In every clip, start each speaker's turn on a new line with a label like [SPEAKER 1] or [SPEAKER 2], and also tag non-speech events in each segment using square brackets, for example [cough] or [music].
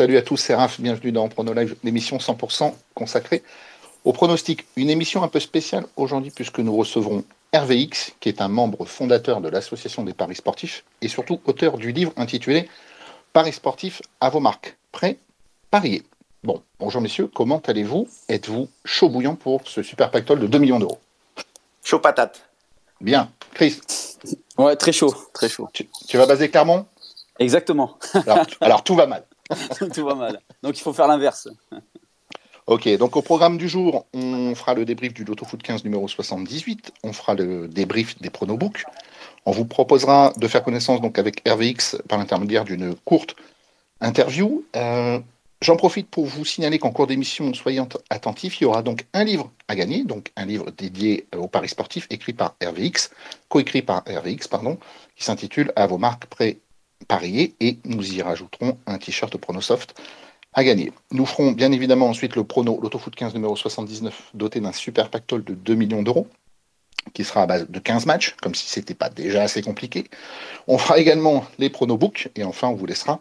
[SPEAKER 1] Salut à tous, c'est Raph, bienvenue dans Prono Live, l'émission 100% consacrée au pronostic. Une émission un peu spéciale aujourd'hui puisque nous recevrons RVX, qui est un membre fondateur de l'Association des Paris Sportifs et surtout auteur du livre intitulé Paris Sportifs à vos marques. Prêt Parier. Bon, bonjour messieurs, comment allez-vous? Êtes-vous chaud bouillant pour ce super pactole de 2 millions d'euros?
[SPEAKER 2] Chaud patate.
[SPEAKER 1] Bien. Chris?
[SPEAKER 3] Ouais, très chaud, très chaud.
[SPEAKER 1] Tu, tu vas baser Clermont?
[SPEAKER 3] Exactement.
[SPEAKER 1] alors, alors tout va mal. [laughs]
[SPEAKER 3] Tout va mal. Donc il faut faire l'inverse.
[SPEAKER 1] Ok, donc au programme du jour, on fera le débrief du Loto Foot 15 numéro 78, on fera le débrief des pronobooks, on vous proposera de faire connaissance donc avec RVX par l'intermédiaire d'une courte interview. Euh, J'en profite pour vous signaler qu'en cours d'émission, soyez attentifs, il y aura donc un livre à gagner, donc un livre dédié au paris sportif écrit par RVX, coécrit par RVX, pardon, qui s'intitule À vos marques prêts parier et nous y rajouterons un t-shirt Pronosoft à gagner. Nous ferons bien évidemment ensuite le prono l'autofoot 15 numéro 79 doté d'un super pactole de 2 millions d'euros qui sera à base de 15 matchs, comme si c'était pas déjà assez compliqué. On fera également les pronobooks et enfin on vous laissera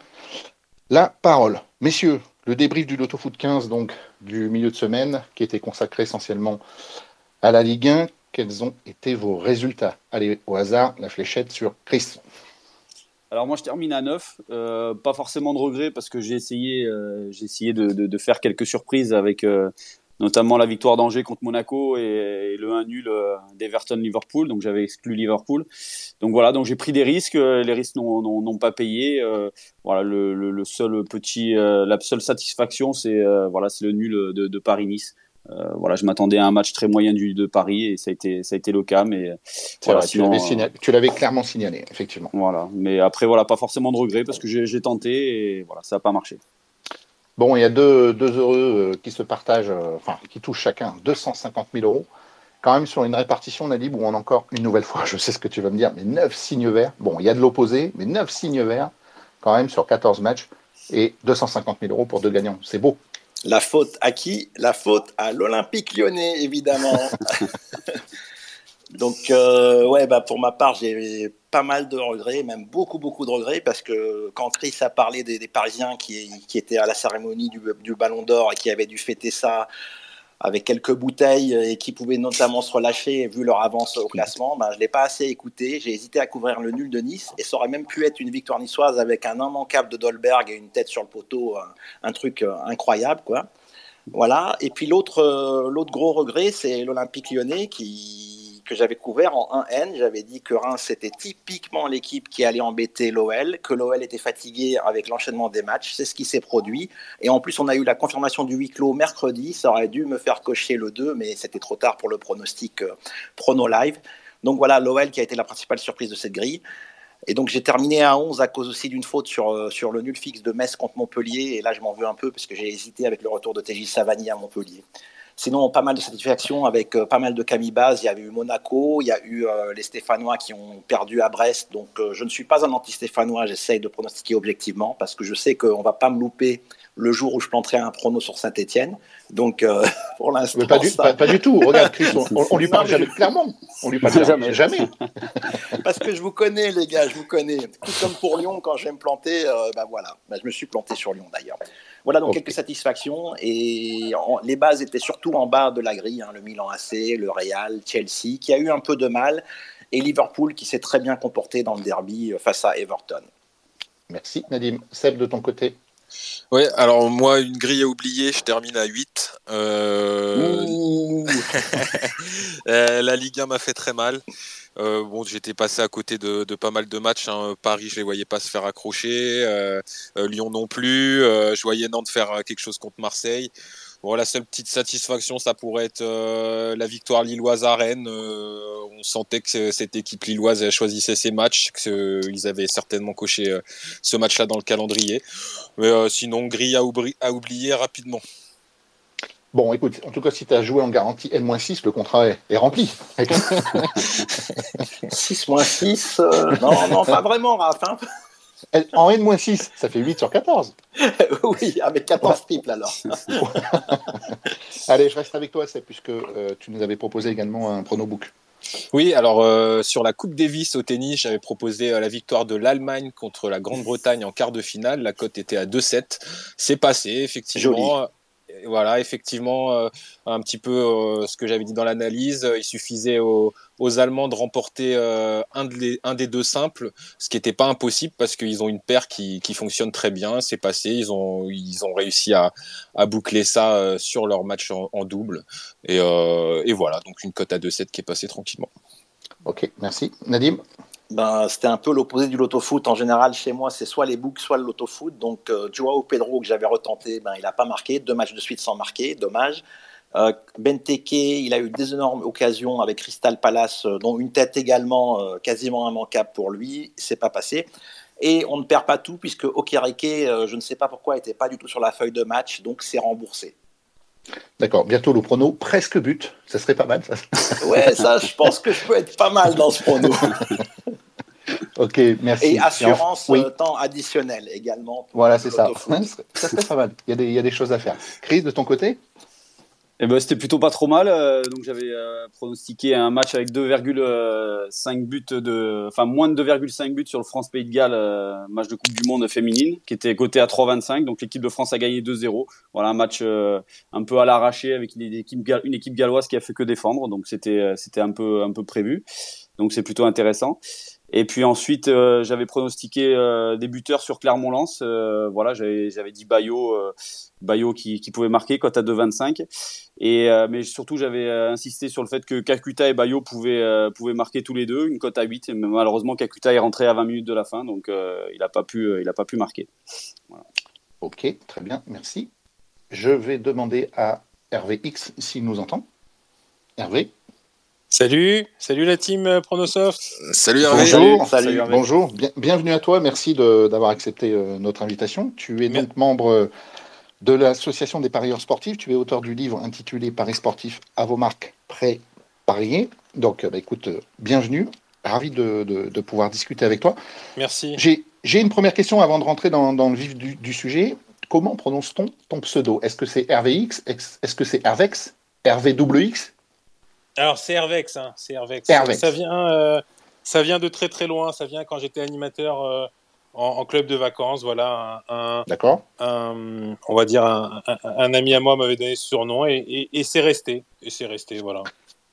[SPEAKER 1] la parole. Messieurs, le débrief du Loto Foot 15 donc du milieu de semaine qui était consacré essentiellement à la Ligue 1, quels ont été vos résultats? Allez au hasard, la fléchette sur Chris.
[SPEAKER 3] Alors moi je termine à 9, euh, pas forcément de regret parce que j'ai essayé, euh, j'ai essayé de, de, de, faire quelques surprises avec euh, notamment la victoire d'Angers contre Monaco et, le 1 nul euh, d'Everton-Liverpool, donc j'avais exclu Liverpool. Donc voilà, donc j'ai pris des risques, euh, les risques n'ont pas payé. Euh, voilà, le, le, le, seul petit, la seule satisfaction c'est voilà, c'est le nul de, de Paris-Nice. Euh, voilà, je m'attendais à un match très moyen du, de Paris et ça a été, ça a été le cas. Mais
[SPEAKER 1] voilà, sinon, tu l'avais clairement signalé, effectivement.
[SPEAKER 3] Voilà, mais après, voilà, pas forcément de regret parce que j'ai tenté et voilà, ça n'a pas marché.
[SPEAKER 1] Bon, il y a deux, deux heureux qui se partagent, enfin, qui touchent chacun 250 000 euros. Quand même, sur une répartition, Nadib, où on a encore, une nouvelle fois, [laughs] je sais ce que tu vas me dire, mais 9 signes verts. Bon, il y a de l'opposé, mais 9 signes verts, quand même, sur 14 matchs et 250 000 euros pour deux gagnants. C'est beau.
[SPEAKER 2] La faute à qui? La faute à l'Olympique lyonnais, évidemment. [laughs] Donc, euh, ouais, bah, pour ma part, j'ai pas mal de regrets, même beaucoup, beaucoup de regrets, parce que quand Chris a parlé des, des Parisiens qui, qui, étaient à la cérémonie du, du Ballon d'Or et qui avaient dû fêter ça avec quelques bouteilles et qui pouvaient notamment se relâcher vu leur avance au classement, ben, je ne l'ai pas assez écouté. J'ai hésité à couvrir le nul de Nice et ça aurait même pu être une victoire niçoise avec un immanquable de Dolberg et une tête sur le poteau, un, un truc incroyable. quoi. Voilà. Et puis l'autre gros regret, c'est l'Olympique lyonnais qui que j'avais couvert en 1N. J'avais dit que Reims, c'était typiquement l'équipe qui allait embêter l'OL, que l'OL était fatigué avec l'enchaînement des matchs. C'est ce qui s'est produit. Et en plus, on a eu la confirmation du huis clos mercredi. Ça aurait dû me faire cocher le 2, mais c'était trop tard pour le pronostic euh, prono live. Donc voilà, l'OL qui a été la principale surprise de cette grille. Et donc j'ai terminé à 11 à cause aussi d'une faute sur, euh, sur le nul fixe de Metz contre Montpellier. Et là, je m'en veux un peu parce que j'ai hésité avec le retour de TJ Savani à Montpellier. Sinon, pas mal de satisfaction avec euh, pas mal de camibas. Il y a eu Monaco, il y a eu euh, les Stéphanois qui ont perdu à Brest. Donc, euh, je ne suis pas un anti-Stéphanois. J'essaye de pronostiquer objectivement parce que je sais qu'on ne va pas me louper le jour où je planterai un prono sur Saint-Etienne. Donc, euh, [laughs] pour l'instant.
[SPEAKER 1] Pas, ça... pas, pas, du tout. Regarde, Chris, [laughs] on, on, on lui parle jamais clairement. On lui parle jamais. jamais. [laughs]
[SPEAKER 2] Parce que je vous connais, les gars, je vous connais. Tout comme pour Lyon, quand je vais me planter, euh, ben voilà. Ben, je me suis planté sur Lyon d'ailleurs. Voilà donc okay. quelques satisfactions. Et en, les bases étaient surtout en bas de la grille. Hein, le Milan AC, le Real, Chelsea, qui a eu un peu de mal. Et Liverpool, qui s'est très bien comporté dans le derby face à Everton.
[SPEAKER 1] Merci, Nadim. Seb, de ton côté
[SPEAKER 4] Ouais, alors moi, une grille à oublier, je termine à 8. [laughs] Euh... la Ligue 1 m'a fait très mal. Euh, bon, j'étais passé à côté de, pas mal de matchs. Hein. Paris, je les voyais pas se faire accrocher. Euh, Lyon non plus. Euh, je voyais Nantes faire quelque chose contre Marseille. Bon, la seule petite satisfaction, ça pourrait être euh, la victoire lilloise à Rennes. Euh, on sentait que cette équipe lilloise choisissait ses matchs, qu'ils euh, avaient certainement coché euh, ce match-là dans le calendrier. Mais euh, sinon, grille à, oubli à, oublier rapidement.
[SPEAKER 1] Bon, écoute, en tout cas, si tu as joué en garantie N-6, le contrat est, est rempli.
[SPEAKER 2] 6-6, non, non, pas vraiment, Raph. Hein
[SPEAKER 1] en N-6, ça fait 8 sur 14. [laughs]
[SPEAKER 2] oui, avec 14 triples alors. [laughs]
[SPEAKER 1] Allez, je reste avec toi, c'est puisque euh, tu nous avais proposé également un pronobook.
[SPEAKER 4] Oui, alors euh, sur la Coupe Davis au tennis, j'avais proposé euh, la victoire de l'Allemagne contre la Grande-Bretagne en quart de finale. La cote était à 2-7. C'est passé, effectivement. Voilà, effectivement, euh, un petit peu ce que j'avais dit dans l'analyse. Il suffisait aux, Allemands de remporter un, des deux simples, ce qui n'était pas impossible parce qu'ils ont une paire qui, fonctionne très bien. C'est passé, ils ont, ils ont réussi à, boucler ça sur leur match en, double. Et, et, voilà, donc une cote à 2-7 qui est passée tranquillement.
[SPEAKER 1] Ok, merci. Nadim?
[SPEAKER 2] Ben, c'était un peu l'opposé du loto-foot. En général, chez moi, c'est soit les books, soit le loto-foot. Donc, euh, Joao Pedro, que j'avais retenté, ben, il n'a pas marqué. Deux matchs de suite sans marquer, dommage. Euh, Benteke, il a eu des énormes occasions avec Crystal Palace, euh, dont une tête également euh, quasiment immanquable pour lui. C'est pas passé. Et on ne perd pas tout, puisque Okereke, je ne sais pas pourquoi, n'était pas du tout sur la feuille de match, donc c'est remboursé.
[SPEAKER 1] D'accord, bientôt le prono presque but, ça serait pas mal ça. [laughs]
[SPEAKER 2] ouais, ça je pense que je peux être pas mal dans ce prono. [laughs]
[SPEAKER 1] ok, merci.
[SPEAKER 2] Et assurance euh, temps additionnel également.
[SPEAKER 1] Voilà, c'est ça. ça serait pas mal, il y, a des, il y a des choses à faire. Chris, de ton côté?
[SPEAKER 3] Eh ben, c'était plutôt pas trop mal. Euh, donc j'avais euh, pronostiqué un match avec 2,5 buts de, enfin moins de 2,5 buts sur le France Pays de Galles, euh, match de Coupe du Monde féminine, qui était coté à 3,25. Donc l'équipe de France a gagné 2-0. Voilà un match un peu à l'arraché avec une équipe, galloise qui a fait que défendre. Donc c'était c'était un peu un peu prévu. Donc c'est plutôt intéressant. Et puis ensuite, euh, j'avais pronostiqué euh, des buteurs sur Clermont-Lens. Euh, voilà, j'avais dit Bayo, Bayo qui, pouvait marquer, cote à 2,25. Et mais surtout, j'avais insisté sur le fait que Kakuta et Bayo pouvaient, pouvaient marquer tous les deux, une cote à 8. Mais malheureusement, Kakuta est rentré à 20 minutes de la fin, donc il n'a pas pu, pas pu marquer.
[SPEAKER 1] Ok, très bien, merci. Je vais demander à Hervé X s'il nous entend. Hervé
[SPEAKER 5] Salut, salut la team euh, Pronosoft.
[SPEAKER 4] Salut Hervé.
[SPEAKER 1] Bonjour, salut, bonjour. bienvenue à toi. Merci d'avoir accepté euh, notre invitation. Tu es donc membre euh, de l'association des parieurs sportifs. Tu es auteur du livre intitulé Paris sportif à vos marques prêts parier. Donc, bah, écoute, bienvenue. Ravi de, pouvoir discuter avec toi.
[SPEAKER 5] Merci.
[SPEAKER 1] J'ai une première question avant de rentrer dans, le vif du, sujet. Comment prononce-t-on ton pseudo? Est-ce que c'est RVX Est-ce que c'est RVX RVWX
[SPEAKER 5] alors, c'est Hervex. Hein, c'est Ça vient, euh, ça vient de très très loin. Ça vient quand j'étais animateur euh, en, club de vacances. Voilà.
[SPEAKER 1] D'accord.
[SPEAKER 5] on va dire un, ami à moi m'avait donné ce surnom et, c'est resté. Et c'est resté, voilà.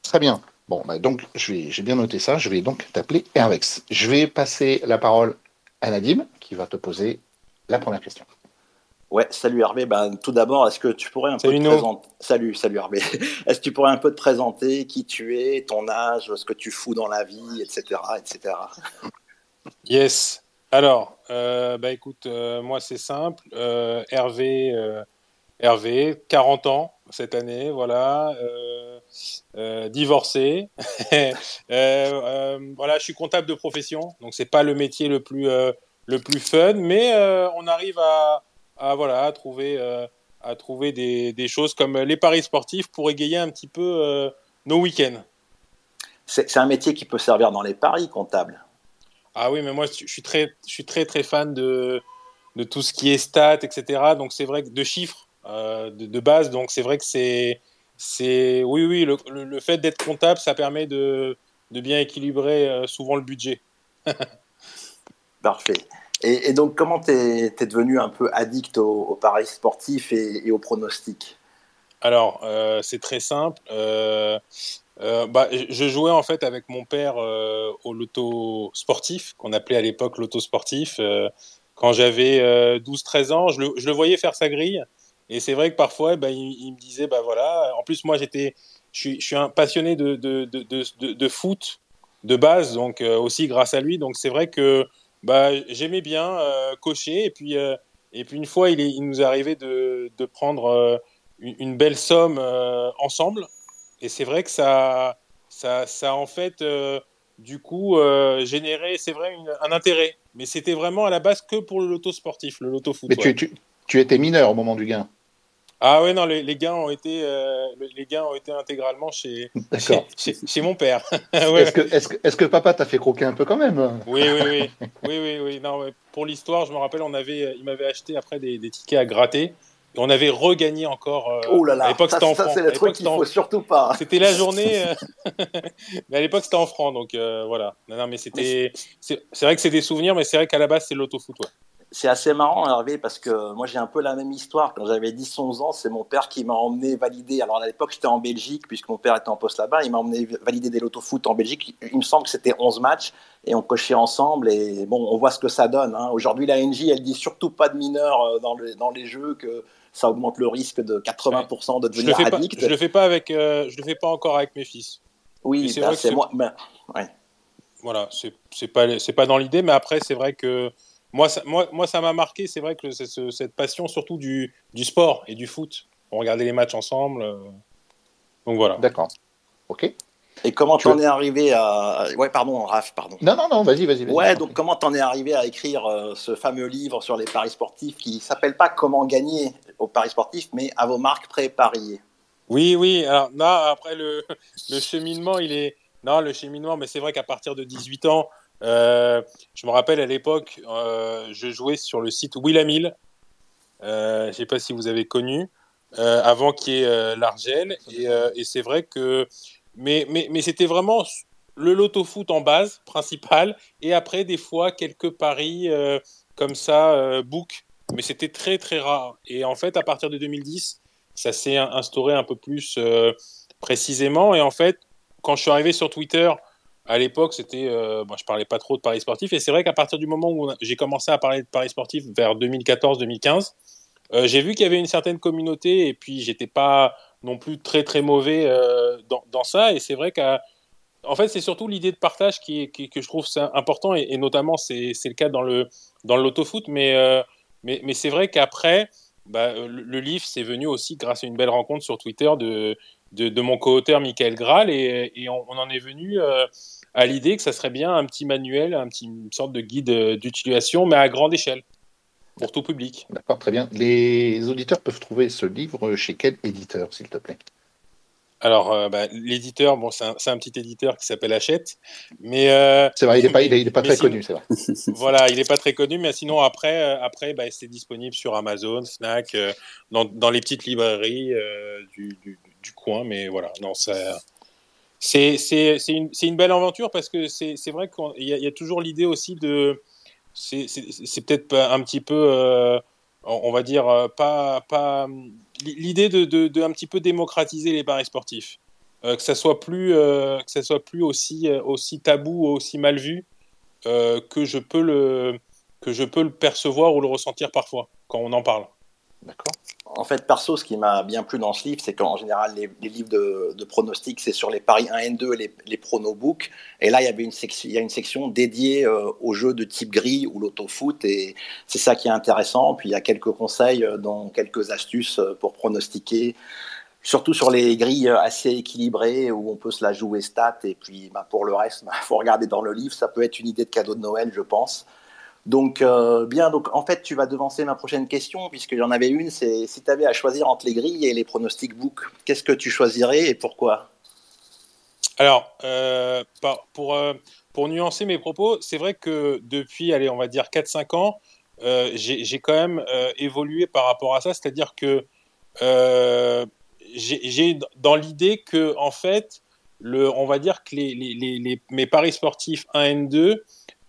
[SPEAKER 1] Très bien. Bon, bah, donc j'ai bien noté ça. Je vais donc t'appeler Hervex. Je vais passer la parole à Nadim qui va te poser la première question.
[SPEAKER 2] Ouais, salut Hervé. Ben, tout d'abord, est-ce que tu pourrais un peu te présenter Salut, salut Hervé. [laughs] Est-ce que tu pourrais un peu te présenter qui tu es, ton âge, ce que tu fous dans la vie, etc., etc. [laughs]
[SPEAKER 5] Yes. Alors, euh, bah écoute, euh, moi c'est simple. Euh, Hervé, Hervé, 40 ans cette année, voilà. divorcé. [laughs] voilà, je suis comptable de profession, donc c'est pas le métier le plus le plus fun, mais on arrive à à, voilà, à trouver, euh, à trouver des, des, choses comme les paris sportifs pour égayer un petit peu euh, nos week-ends.
[SPEAKER 2] C'est un métier qui peut servir dans les paris comptables.
[SPEAKER 5] Ah oui, mais moi, je suis très, je suis très, très fan de, de tout ce qui est stats, etc. Donc, c'est vrai que de chiffres euh, de, de, base. Donc, c'est vrai que c'est. c'est oui, oui, le, le, fait d'être comptable, ça permet de, de bien équilibrer souvent le budget. [laughs]
[SPEAKER 2] Parfait. Et, donc, comment tu es, devenu un peu addict aux, paris sportifs et, aux pronostics
[SPEAKER 5] Alors, euh, c'est très simple. Euh, euh, bah, je jouais en fait avec mon père au loto sportif, qu'on appelait à l'époque loto sportif. quand j'avais 12-13 ans, je le, voyais faire sa grille. Et c'est vrai que parfois, bah, il, me disait, bah voilà. En plus, moi, j'étais, je suis, un passionné de, foot de base, donc aussi grâce à lui. Donc c'est vrai que bah, j'aimais bien euh, cocher. Et puis, euh, et puis une fois, il, est, il nous est arrivé de, de prendre euh, une, belle somme ensemble. Et c'est vrai que ça, ça, ça en fait, du coup, généré, c'est vrai, un intérêt. Mais c'était vraiment à la base que pour le loto sportif, le loto foot.
[SPEAKER 1] Mais tu, tu, tu étais mineur au moment du gain
[SPEAKER 5] ah ouais, non, les, les gains ont été, euh, les gains ont été intégralement chez, chez, chez, mon père. [laughs]
[SPEAKER 1] Est-ce que, est que, est que, papa t'a fait croquer un peu quand même?
[SPEAKER 5] Oui, oui, oui. oui, oui, oui. Non, pour l'histoire, je me rappelle, on avait, il m'avait acheté après des, des, tickets à gratter. on avait regagné encore.
[SPEAKER 2] Euh, oh là là,
[SPEAKER 5] à l'époque
[SPEAKER 2] c'était en francs. c'est le truc qu'il faut surtout pas.
[SPEAKER 5] C'était la journée, euh, [laughs] mais à l'époque c'était en francs, donc euh, voilà. Non, non, mais c'était, c'est vrai que c'est des souvenirs, mais c'est vrai qu'à la base c'est l'autofoot, ouais
[SPEAKER 2] c'est assez marrant, Hervé, parce que moi j'ai un peu la même histoire. Quand j'avais 10-11 ans, c'est mon père qui m'a emmené valider. Alors à l'époque, j'étais en Belgique, puisque mon père était en poste là-bas. Il m'a emmené valider des loto-foot en Belgique. Il me semble que c'était 11 matchs et on cochait ensemble. Et bon, on voit ce que ça donne. Hein. Aujourd'hui, la NJ, elle dit surtout pas de mineurs euh, dans, dans les jeux, que ça augmente le risque de 80% de devenir
[SPEAKER 5] je
[SPEAKER 2] addict.
[SPEAKER 5] je le fais pas avec, euh, je le fais pas encore avec mes fils.
[SPEAKER 2] Oui, c'est bah, moi. Ben, ouais.
[SPEAKER 5] Voilà, c'est pas, c'est pas dans l'idée, mais après, c'est vrai que moi, ça, moi, moi, ça m'a marqué, c'est vrai que cette passion, surtout du, du, sport et du foot. On regardait les matchs ensemble. Euh. Donc voilà.
[SPEAKER 1] D'accord. Ok.
[SPEAKER 2] Et comment tu en es arrivé à. Ouais, pardon, Raph, pardon.
[SPEAKER 1] Non, non, non, vas-y, vas-y.
[SPEAKER 2] ouais, donc comment t'en es arrivé à écrire euh, ce fameux livre sur les paris sportifs qui s'appelle pas Comment gagner aux paris sportifs, mais à vos marques pré-pariées?
[SPEAKER 5] Oui, oui. Alors, là, après, le, [laughs] le cheminement, il est. Non, le cheminement, mais c'est vrai qu'à partir de 18 ans, euh, je me rappelle à l'époque, euh, je jouais sur le site Willamil. Euh, je ne sais pas si vous avez connu, avant qu'il y ait l'Argel. Et, c'est vrai que. Mais, mais, mais c'était vraiment le loto foot en base principal. Et après, des fois, quelques paris comme ça, book. Mais c'était très, très rare. Et en fait, à partir de 2010, ça s'est instauré un peu plus précisément. Et en fait, quand je suis arrivé sur Twitter, à l'époque, c'était, euh, je parlais pas trop de paris sportifs, et c'est vrai qu'à partir du moment où j'ai commencé à parler de paris sportifs vers 2014-2015, euh, j'ai vu qu'il y avait une certaine communauté, et puis j'étais pas non plus très très mauvais euh, dans, ça, et c'est vrai qu'en fait, c'est surtout l'idée de partage qui, que je trouve important, et, notamment c'est, le cas dans le dans l'autofoot, mais, euh, mais c'est vrai qu'après, bah, le, livre, c'est venu aussi grâce à une belle rencontre sur Twitter de, de, mon co-auteur Michael Graal, et, et on, on, en est venu à l'idée que ça serait bien un petit manuel, un petit, une sorte de guide euh, d'utilisation, mais à grande échelle, pour tout public.
[SPEAKER 1] D'accord, très bien. Les auditeurs peuvent trouver ce livre chez quel éditeur, s'il te plaît?
[SPEAKER 5] Alors, euh, bah, l'éditeur, bon, c'est un, petit éditeur qui s'appelle Hachette, mais euh,
[SPEAKER 1] c'est vrai, il n'est pas, il est, pas [laughs] très connu, c'est vrai. [laughs]
[SPEAKER 5] voilà, il n'est pas très connu, mais sinon après, après, bah, c'est disponible sur Amazon, Snack, dans, dans, les petites librairies du, du, du, coin, mais voilà, non, ça, c'est une, une, belle aventure parce que c'est vrai qu'il y, a toujours l'idée aussi de. C'est peut-être un petit peu, euh, on va dire, euh, pas. pas l'idée de, de, un petit peu démocratiser les paris sportifs. Euh, que ça soit plus, que ça soit plus aussi, aussi tabou, aussi mal vu que, je peux le, que je peux le percevoir ou le ressentir parfois quand on en parle.
[SPEAKER 2] En fait, perso, ce qui m'a bien plu dans ce livre, c'est qu'en général, les, livres de, pronostics, c'est sur les paris 1 et 2, les, les pronobooks. Et là, il y avait une section, a une section dédiée euh, aux jeux de type gris ou l'autofoot. Et c'est ça qui est intéressant. Puis il y a quelques conseils, euh, dont quelques astuces euh, pour pronostiquer. Surtout sur les grilles assez équilibrées où on peut se la jouer stat. Et puis bah, pour le reste, il bah, faut regarder dans le livre. Ça peut être une idée de cadeau de Noël, je pense. Donc, euh, bien, donc en fait, tu vas devancer ma prochaine question, puisqu'il y en avait une, c'est si tu avais à choisir entre les grilles et les pronostics book, qu'est-ce que tu choisirais et pourquoi?
[SPEAKER 5] Alors, euh, pour, euh, pour nuancer mes propos, c'est vrai que depuis, allez, on va dire 4-5 ans, j'ai quand même évolué par rapport à ça, c'est-à-dire que j'ai dans l'idée que, en fait, le, on va dire que les, les, les, mes paris sportifs 1 et 2, euh,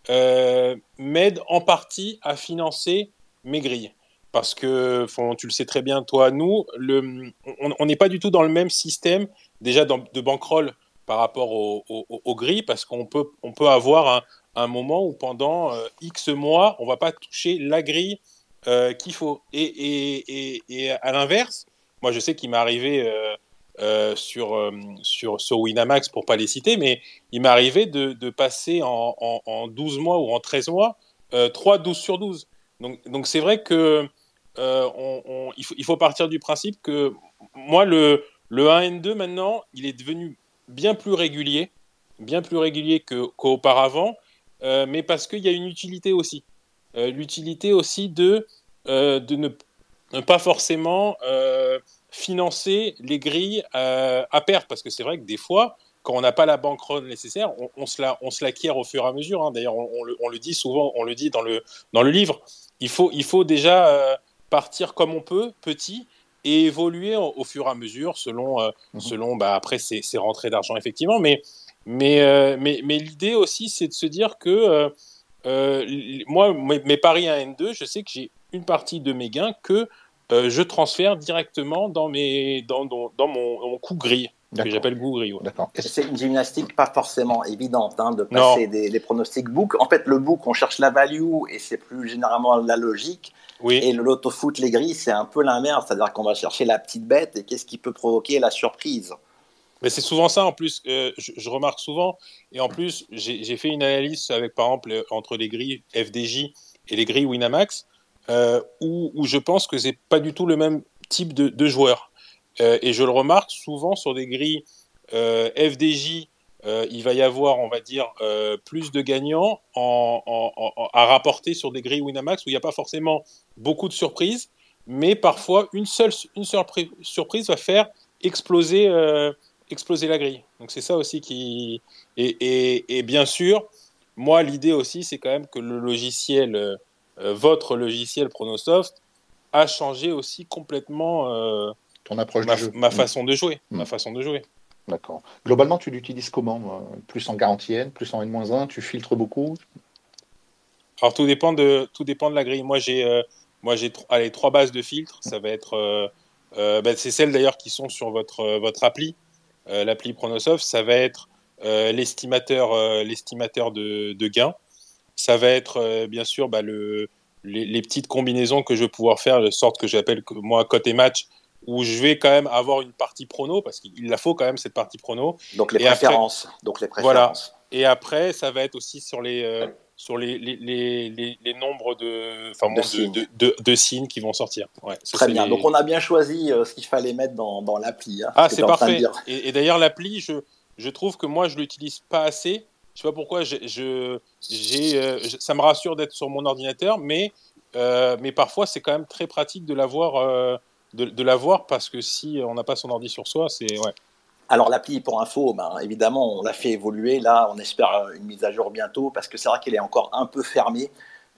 [SPEAKER 5] m'aide en partie à financer mes grilles. Parce que, tu le sais très bien, toi, nous, le, on n'est pas du tout dans le même système déjà de bankroll par rapport aux grilles, parce qu'on peut, on peut avoir un, moment où pendant euh, X mois, on va pas toucher la grille euh, qu'il faut. Et, et, et, à l'inverse, moi je sais qu'il m'est arrivé euh, euh, sur, sur Winamax pour pas les citer, mais il m'est arrivé de, de, passer en, en, 12 mois ou en 13 mois euh, 3 12 sur 12. Donc c'est vrai que euh, on, il, faut, il, faut, partir du principe que moi le, le 1N2 maintenant il est devenu bien plus régulier, bien plus régulier qu'auparavant, mais parce qu'il y a une utilité aussi. L'utilité aussi de, de ne, ne, pas forcément financer les grilles euh, à perte, parce que c'est vrai que des fois, quand on n'a pas la banquerolle nécessaire, on, se la, on se l'acquiert au fur et à mesure. Hein. D'ailleurs, on, le, dit souvent, on le dit dans le, dans le livre. Il faut, il faut déjà, euh, partir comme on peut, petit, et évoluer au, fur et à mesure selon, mhm. selon bah, après ces, rentrées d'argent, effectivement. Mais, mais, mais, mais l'idée aussi, c'est de se dire que moi, mes, paris à N2, je sais que j'ai une partie de mes gains que je transfère directement dans, mes, dans, dans, dans mon, mon coup gris que j'appelle Gougri.
[SPEAKER 2] C'est une gymnastique pas forcément évidente hein, de passer des, pronostics book. En fait, le book, on cherche la value et c'est plus généralement la logique. Oui. Et le loto foot, les grilles, c'est un peu l'inverse, c'est-à-dire qu'on va chercher la petite bête et qu'est-ce qui peut provoquer la surprise?
[SPEAKER 5] Mais c'est souvent ça, en plus, euh, je, remarque souvent, et en plus, j'ai fait une analyse avec, par exemple, entre les grilles FDJ et les grilles Winamax, euh, où, je pense que c'est pas du tout le même type de, de joueur. Euh, et je le remarque souvent sur des grilles euh, FDJ, euh, il va y avoir, on va dire, plus de gagnants à rapporter sur des grilles Winamax où il n'y a pas forcément beaucoup de surprises, mais parfois une seule, surprise va faire exploser, exploser la grille. Donc c'est ça aussi qui... Et, bien sûr, moi, l'idée aussi, c'est quand même que le logiciel, votre logiciel Pronosoft, a changé aussi complètement
[SPEAKER 1] approche
[SPEAKER 5] ma,
[SPEAKER 1] jeu.
[SPEAKER 5] ma façon de jouer. Ma mm. façon de jouer.
[SPEAKER 1] D'accord. Globalement, tu l'utilises comment Plus en garantie N, plus en N-1, tu filtres beaucoup?
[SPEAKER 5] Alors tout dépend de, tout dépend de la grille. Moi j'ai euh, moi j'ai allez, trois bases de filtres. Ça va être euh, euh, ben, c'est celles d'ailleurs qui sont sur votre, votre appli, l'appli Pronosoft. Ça va être l'estimateur l'estimateur de, de gains. Ça va être bien sûr bah, le, les, les, petites combinaisons que je vais pouvoir faire, de sorte que j'appelle moi côté match, où je vais quand même avoir une partie prono, parce qu'il la faut quand même cette partie prono.
[SPEAKER 2] Donc les préférences. Donc les préférences. Voilà.
[SPEAKER 5] Et après, ça va être aussi sur les, euh, sur les, les, les, les, nombres de, enfin, de, signes. De, de, signes qui vont sortir. Ouais,
[SPEAKER 2] Très bien. Donc on a bien choisi euh, ce qu'il fallait mettre dans, dans l'appli. Hein,
[SPEAKER 5] ah, c'est parfait. Et, d'ailleurs, l'appli, je, je trouve que moi, je l'utilise pas assez. Je sais pas pourquoi. Je, je, euh, ça me rassure d'être sur mon ordinateur, mais, mais parfois, c'est quand même très pratique de l'avoir de, l'avoir parce que si on n'a pas son ordi sur soi, c'est ouais.
[SPEAKER 2] Alors l'appli pour info, ben, évidemment, on l'a fait évoluer. Là, on espère une mise à jour bientôt parce que c'est vrai qu'elle est encore un peu fermée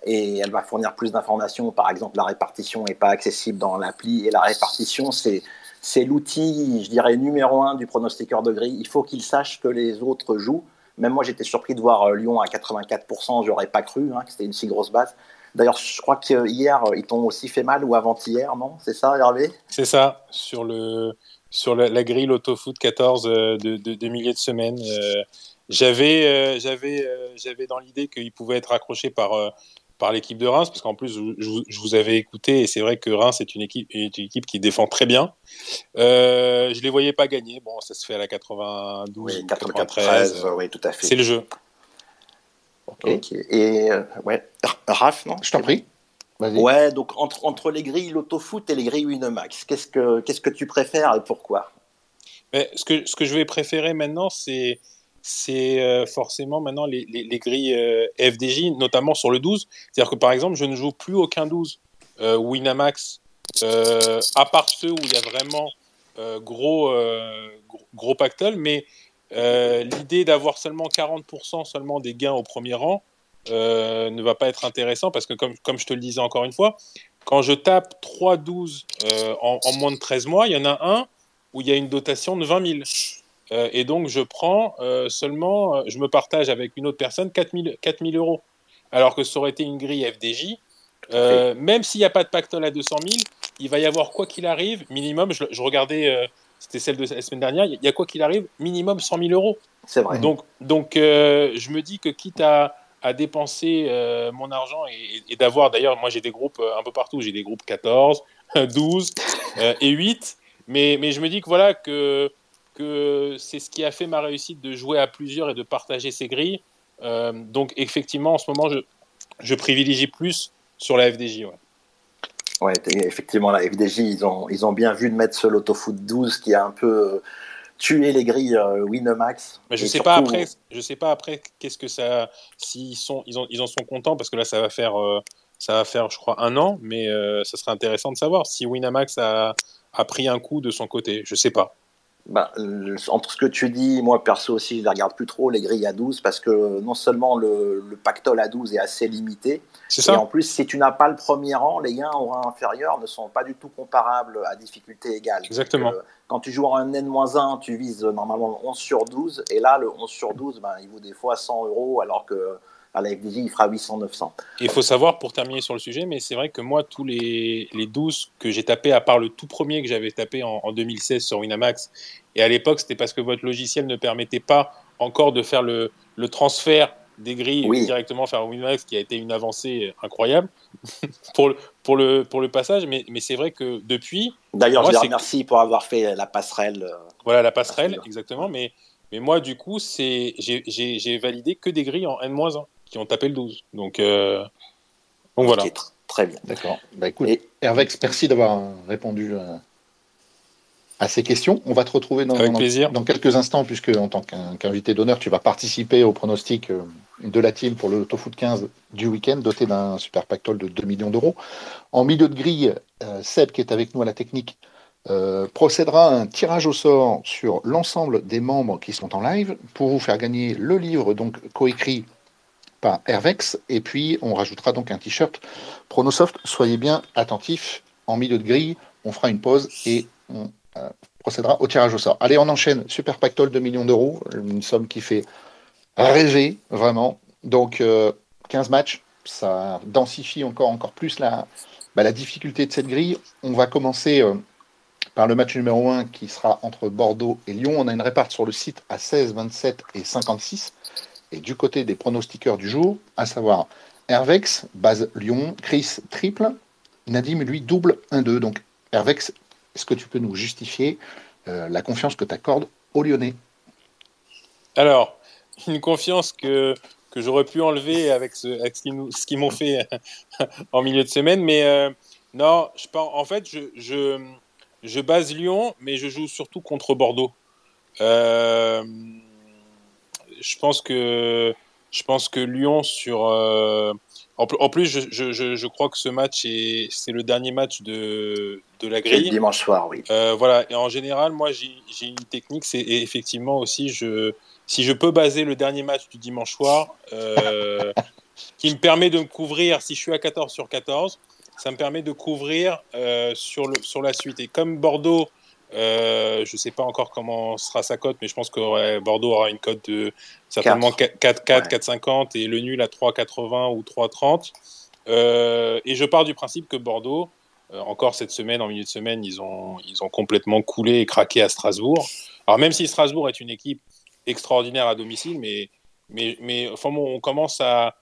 [SPEAKER 2] et elle va fournir plus d'informations. Par exemple, la répartition n'est pas accessible dans l'appli et la répartition, c'est c'est l'outil, je dirais, numéro un du pronostiqueur de grille. Il faut qu'il sache que les autres jouent. Même moi, j'étais surpris de voir euh, Lyon à 84%. J'aurais pas cru hein, que c'était une si grosse base. D'ailleurs, je crois qu'hier, ils t'ont aussi fait mal ou avant-hier, non? C'est ça, Hervé?
[SPEAKER 5] C'est ça, sur, le, sur la, grille Autofoot 14 euh, de, de, de milliers de semaines. Euh, j'avais, euh, j'avais, j'avais dans l'idée qu'il pouvait être accroché par, par l'équipe de Reims, parce qu'en plus, je, vous avais écouté, et c'est vrai que Reims est une équipe, une équipe qui défend très bien. je ne les voyais pas gagner. Bon, ça se fait à la 92, oui, 93.
[SPEAKER 2] oui, tout à fait.
[SPEAKER 5] C'est le jeu.
[SPEAKER 2] Ok. Et euh, ouais, Raph, non
[SPEAKER 1] Je t'en prie.
[SPEAKER 2] Ouais, donc entre, entre les grilles Lotofoot et les grilles Winamax, qu'est-ce que, qu'est-ce que tu préfères et pourquoi?
[SPEAKER 5] Mais ce, que, ce que je vais préférer maintenant, c'est, c'est euh, forcément maintenant les, les, grilles euh, FDJ, notamment sur le 12. C'est-à-dire que par exemple, je ne joue plus aucun 12 Winamax, à part ceux où il y a vraiment gros, gros, pactole, mais euh, l'idée d'avoir seulement 40% seulement des gains au premier rang euh, ne va pas être intéressant parce que, comme, comme je te le disais encore une fois, quand je tape 3-12 euh, en, moins de 13 mois, il y en a un où il y a une dotation de 20 000. Et donc, je prends seulement, je me partage avec une autre personne 4 000, euros. Alors que ça aurait été une grille FDJ, même s'il n'y a pas de pactole à 200 000, il va y avoir, quoi qu'il arrive, minimum, je, je regardais c'était celle de la semaine dernière, il y a quoi qu'il arrive, minimum 100 000 euros.
[SPEAKER 2] C'est vrai.
[SPEAKER 5] Donc, donc euh, je me dis que quitte à, à dépenser euh, mon argent et, d'avoir, d'ailleurs, moi j'ai des groupes euh, un peu partout, j'ai des groupes 14, 12 [laughs] et 8, mais, mais je me dis que voilà, que, que c'est ce qui a fait ma réussite de jouer à plusieurs et de partager ces grilles. donc, effectivement, en ce moment, je, je privilégie plus sur la FDJ. Ouais.
[SPEAKER 2] Ouais, effectivement, la FDJ, ils ont, ils ont bien vu de mettre ce Lotofoot 12 qui a un peu euh, tué les grilles euh, Winamax.
[SPEAKER 5] Mais je sais pas après, je sais pas après qu'est-ce que ça, s'ils sont, ils, ont, ils en sont contents parce que là, ça va faire, euh, ça va faire, je crois, un an, mais ça serait intéressant de savoir si Winamax a, a pris un coup de son côté. Je sais pas.
[SPEAKER 2] Bah, entre ce que tu dis, moi perso aussi, je ne regarde plus trop les grilles à 12 parce que non seulement le, pactole à 12 est assez limité, et en plus, si tu n'as pas le premier rang, les gains au rang inférieur ne sont pas du tout comparables à difficulté égale.
[SPEAKER 5] Exactement. Euh,
[SPEAKER 2] quand tu joues en N-1, tu vises normalement 11 sur 12, et là, le 11 sur 12, ben, il vaut des fois 100 euros alors que à la FDJ, il fera 800-900.
[SPEAKER 5] Il faut savoir, pour terminer sur le sujet, mais c'est vrai que moi, tous les, les 12 que j'ai tapés, à part le tout premier que j'avais tapé en, 2016 sur Winamax, et à l'époque, c'était parce que votre logiciel ne permettait pas encore de faire le, le transfert des grilles directement vers Winamax, qui a été une avancée incroyable [laughs] pour, le, pour, le, pour le passage. Mais, mais c'est vrai que depuis.
[SPEAKER 2] D'ailleurs, je les remercie pour avoir fait la passerelle. Euh,
[SPEAKER 5] voilà, la passerelle, exactement. Mais, mais moi, du coup, j'ai validé que des grilles en N-1 qui ont tapé le 12. Donc, euh, donc voilà.
[SPEAKER 2] Très bien.
[SPEAKER 1] D'accord. Bah, écoute, Hervex, merci d'avoir répondu euh, à ces questions. On va te retrouver dans, dans, quelques instants, puisque en tant qu'invité d'honneur, tu vas participer au pronostic euh, de la team pour le Tofoot 15 du week-end, doté d'un super pactole de 2 millions d'euros. En milieu de grille, Seb, qui est avec nous à la technique, procédera à un tirage au sort sur l'ensemble des membres qui sont en live pour vous faire gagner le livre donc coécrit par Hervex. Et puis, on rajoutera donc un t-shirt Pronosoft. Soyez bien attentifs. En milieu de grille, on fera une pause et on euh, procédera au tirage au sort. Allez, on enchaîne. Super Pactole, 2 millions d'euros. Une somme qui fait rêver, vraiment. Donc, 15 euh, matchs. Ça densifie encore, encore plus la, bah, la difficulté de cette grille. On va commencer euh, par le match numéro 1 qui sera entre Bordeaux et Lyon. On a une réparte sur le site à 16, 27 et 56. Et du côté des pronostiqueurs du jour, à savoir Hervex, base Lyon, Chris triple, Nadim lui double 1-2. Donc Hervex, est-ce que tu peux nous justifier euh, la confiance que tu accordes aux Lyonnais?
[SPEAKER 5] Alors, une confiance que, que j'aurais pu enlever avec ce, ce qu'ils m'ont fait [laughs] en milieu de semaine, mais euh, non, je, en fait, je, je, je, base Lyon, mais je joue surtout contre Bordeaux. Euh, je pense que je pense que Lyon sur euh, en, plus je, je, je, crois que ce match est c'est le dernier match de, de la grille.
[SPEAKER 2] dimanche soir oui.
[SPEAKER 5] Euh, voilà. Et en général moi j'ai une technique c'est effectivement aussi je si je peux baser le dernier match du dimanche soir euh, qui me permet de me couvrir si je suis à 14 sur 14 ça me permet de couvrir sur le sur la suite. Et comme Bordeaux euh, je ne sais pas encore comment sera sa cote, mais je pense que Bordeaux aura une cote de certainement 4-4, 4-50 et le nul à 3-80 ou 3-30. Euh, et je pars du principe que Bordeaux, euh, encore cette semaine, en milieu de semaine, ils ont, ils ont complètement coulé et craqué à Strasbourg. Alors même si Strasbourg est une équipe extraordinaire à domicile, mais, mais, mais enfin, on commence à,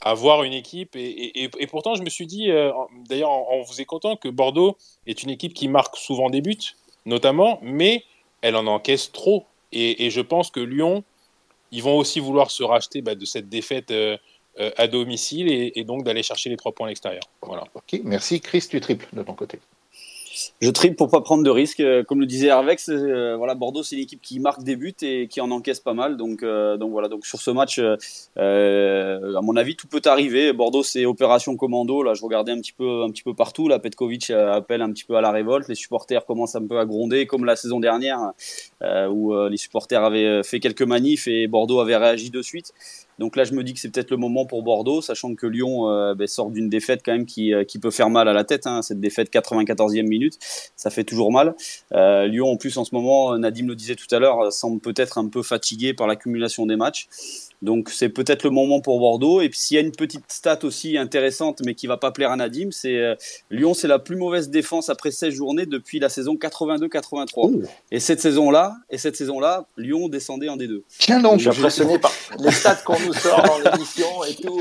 [SPEAKER 5] à voir une équipe. Et, et, pourtant, je me suis dit, d'ailleurs, en, en vous écoutant, que Bordeaux est une équipe qui marque souvent des buts notamment, mais elle en encaisse trop. Et, je pense que Lyon, ils vont aussi vouloir se racheter bah, de cette défaite euh, euh, à domicile et, donc d'aller chercher les trois points à l'extérieur. Voilà.
[SPEAKER 1] Ok, merci. Chris, tu triples de ton côté.
[SPEAKER 3] Je triple pour pas prendre de risques. Euh, comme le disait Hervex, euh, voilà, Bordeaux c'est l'équipe qui marque des buts et qui en encaisse pas mal. Donc, euh, donc voilà. Donc sur ce match, à mon avis, tout peut arriver. Bordeaux c'est opération commando. Là, je regardais un petit peu, un peu partout. Là, Petkovic appelle un petit peu à la révolte. Les supporters commencent un peu à gronder, comme la saison dernière où les supporters avaient fait quelques manifs et Bordeaux avait réagi de suite. Donc là, je me dis que c'est peut-être le moment pour Bordeaux, sachant que Lyon euh, ben, sort d'une défaite quand même qui, euh, qui, peut faire mal à la tête. Hein, cette défaite 94e minute, ça fait toujours mal. Euh, Lyon, en plus, en ce moment, Nadim le disait tout à l'heure, semble peut-être un peu fatigué par l'accumulation des matchs. Donc c'est peut-être le moment pour Bordeaux. Et puis s'il y a une petite stat aussi intéressante, mais qui va pas plaire à Nadim, c'est euh, Lyon, c'est la plus mauvaise défense après 16 journées depuis la saison 82-83. Et cette saison-là, et cette saison-là, Lyon descendait en D2.
[SPEAKER 2] Tiens donc, je suis impressionné par les stats qu'on nous sort dans l'émission et tout.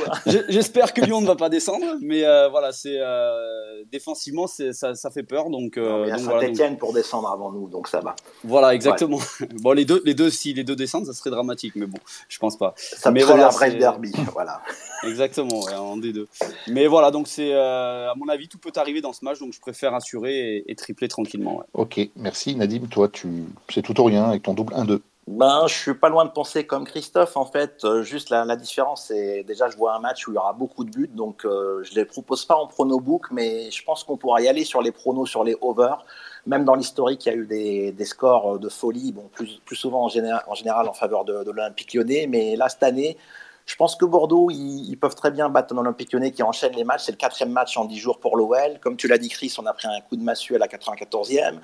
[SPEAKER 3] J'espère que Lyon ne va pas descendre, mais euh, voilà, c'est euh, défensivement, ça, ça, fait peur. Donc,
[SPEAKER 2] il y a Saint-Etienne pour descendre avant nous, donc ça va.
[SPEAKER 3] Voilà, exactement. [laughs] Bon, les deux, les deux, si les deux descendent, ça serait dramatique, mais bon, je pense pas.
[SPEAKER 2] Ça mais voilà, bref derby, voilà. [laughs]
[SPEAKER 3] Exactement, en D2. Mais voilà, donc c'est euh, à mon avis tout peut arriver dans ce match, donc je préfère assurer et, tripler tranquillement.
[SPEAKER 1] Ok, merci Nadim. Toi, tu c'est tout ou rien avec ton double 1-2.
[SPEAKER 2] ben, je suis pas loin de penser comme Christophe. En fait, euh, juste la, différence, c'est déjà, je vois un match où il y aura beaucoup de buts, donc euh, je les propose pas en prono book, mais je pense qu'on pourra y aller sur les pronos, sur les over. Même dans l'historique, il y a eu des, scores de folie, bon, plus, souvent en général, en, faveur de, l'Olympique lyonnais, mais là, cette année, je pense que Bordeaux, ils, peuvent très bien battre l'Olympique lyonnais qui enchaîne les matchs. C'est le quatrième match en dix jours pour l'OL. Comme tu l'as dit, Chris, on a pris un coup de massue à la 94e.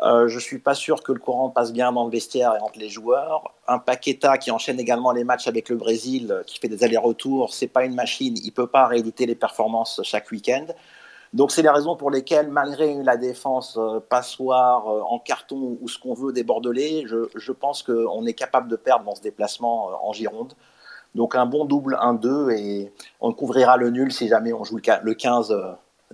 [SPEAKER 2] Euh, je ne suis pas sûr que le courant passe bien dans le vestiaire et entre les joueurs. Un Paqueta qui enchaîne également les matchs avec le Brésil, euh, qui fait des allers-retours, c'est pas une machine, il peut pas rééditer les performances chaque week-end. Donc c'est les raisons pour lesquelles, malgré la défense euh, passoire en carton ou ce qu'on veut des Bordelais, je, pense qu'on est capable de perdre dans ce déplacement en Gironde. Donc un bon double 1-2 et on couvrira le nul si jamais on joue le 15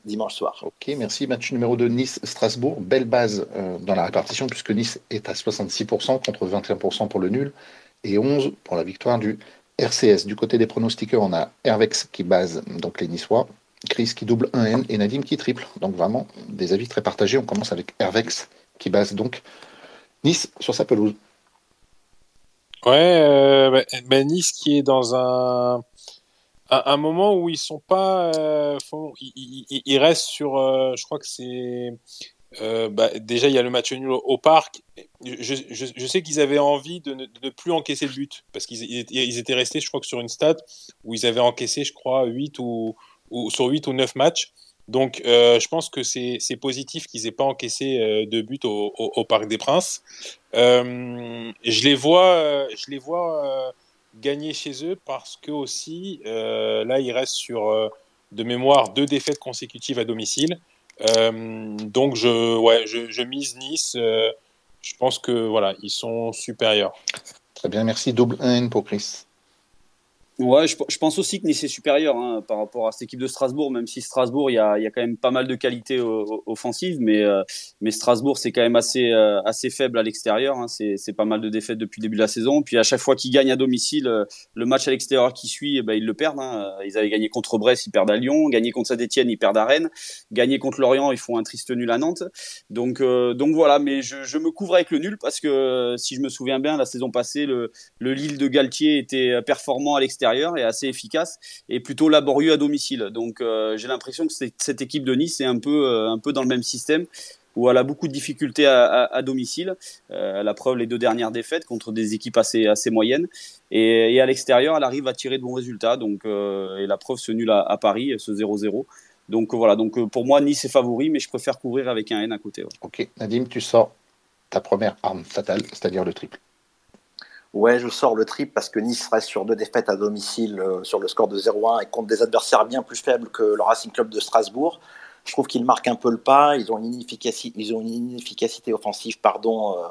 [SPEAKER 2] dimanche soir.
[SPEAKER 1] Ok, merci. Match numéro 2, Nice-Strasbourg. Belle base euh, dans la répartition puisque Nice est à 66% contre 21% pour le nul et 11% pour la victoire du RCS. Du côté des pronostiqueurs, on a Hervex qui base donc les Niçois, Chris qui double 1N et Nadim qui triple. Donc vraiment des avis très partagés. On commence avec Hervex qui base donc Nice sur sa pelouse.
[SPEAKER 5] Ouais, euh, bah, bah, Nice qui est dans un moment où ils sont pas, euh, ils, restent sur, euh, je crois que c'est, bah, déjà il y a le match nul au, parc. Je, sais qu'ils avaient envie de ne, plus encaisser le but parce qu'ils ils étaient restés, je crois que sur une stat où ils avaient encaissé, je crois, 8 ou, sur 8 ou 9 matchs. Donc, je pense que c'est positif qu'ils aient pas encaissé de but au, Parc des Princes. je les vois, je les vois gagner chez eux parce que aussi, euh, là, ils restent sur, euh, de mémoire, deux défaites consécutives à domicile. Euh, donc, je, ouais, je mise Nice. je pense que voilà, ils sont supérieurs.
[SPEAKER 1] Très bien, merci. Double 1 pour Chris.
[SPEAKER 3] Ouais, je, pense aussi que Nice est supérieur hein, par rapport à cette équipe de Strasbourg, même si Strasbourg, il y a, quand même pas mal de qualités offensives, mais, euh, mais Strasbourg, c'est quand même assez, euh, faible à l'extérieur. Hein, c'est pas mal de défaites depuis le début de la saison. Puis à chaque fois qu'ils gagnent à domicile, euh, le match à l'extérieur qui suit, eh ben, ils le perdent. Hein. Ils avaient gagné contre Brest, ils perdent à Lyon. Gagné contre Saint-Etienne, ils perdent à Rennes. Gagné contre Lorient, ils font un triste nul à Nantes. Donc, voilà, mais je, me couvre avec le nul parce que si je me souviens bien, la saison passée, le Lille de Galtier était performant à l'extérieur et assez efficace et plutôt laborieux à domicile. Donc euh, j'ai l'impression que cette équipe de Nice est un peu, euh, un peu dans le même système où elle a beaucoup de difficultés à, domicile. Euh, la preuve, les deux dernières défaites contre des équipes assez, assez moyennes. Et, à l'extérieur, elle arrive à tirer de bons résultats. Donc, et la preuve, ce nul à, Paris, ce 0-0. Donc voilà, donc pour moi, Nice est favori, mais je préfère couvrir avec un N à côté.
[SPEAKER 1] Ok, Nadim, tu sors ta première arme fatale, c'est-à-dire le triple.
[SPEAKER 2] Ouais, je sors le triple parce que Nice reste sur deux défaites à domicile euh, sur le score de 0-1 et contre des adversaires bien plus faibles que le Racing Club de Strasbourg. Je trouve qu'ils marquent un peu le pas. Ils ont une inefficacité, ils ont une offensive pardon, euh,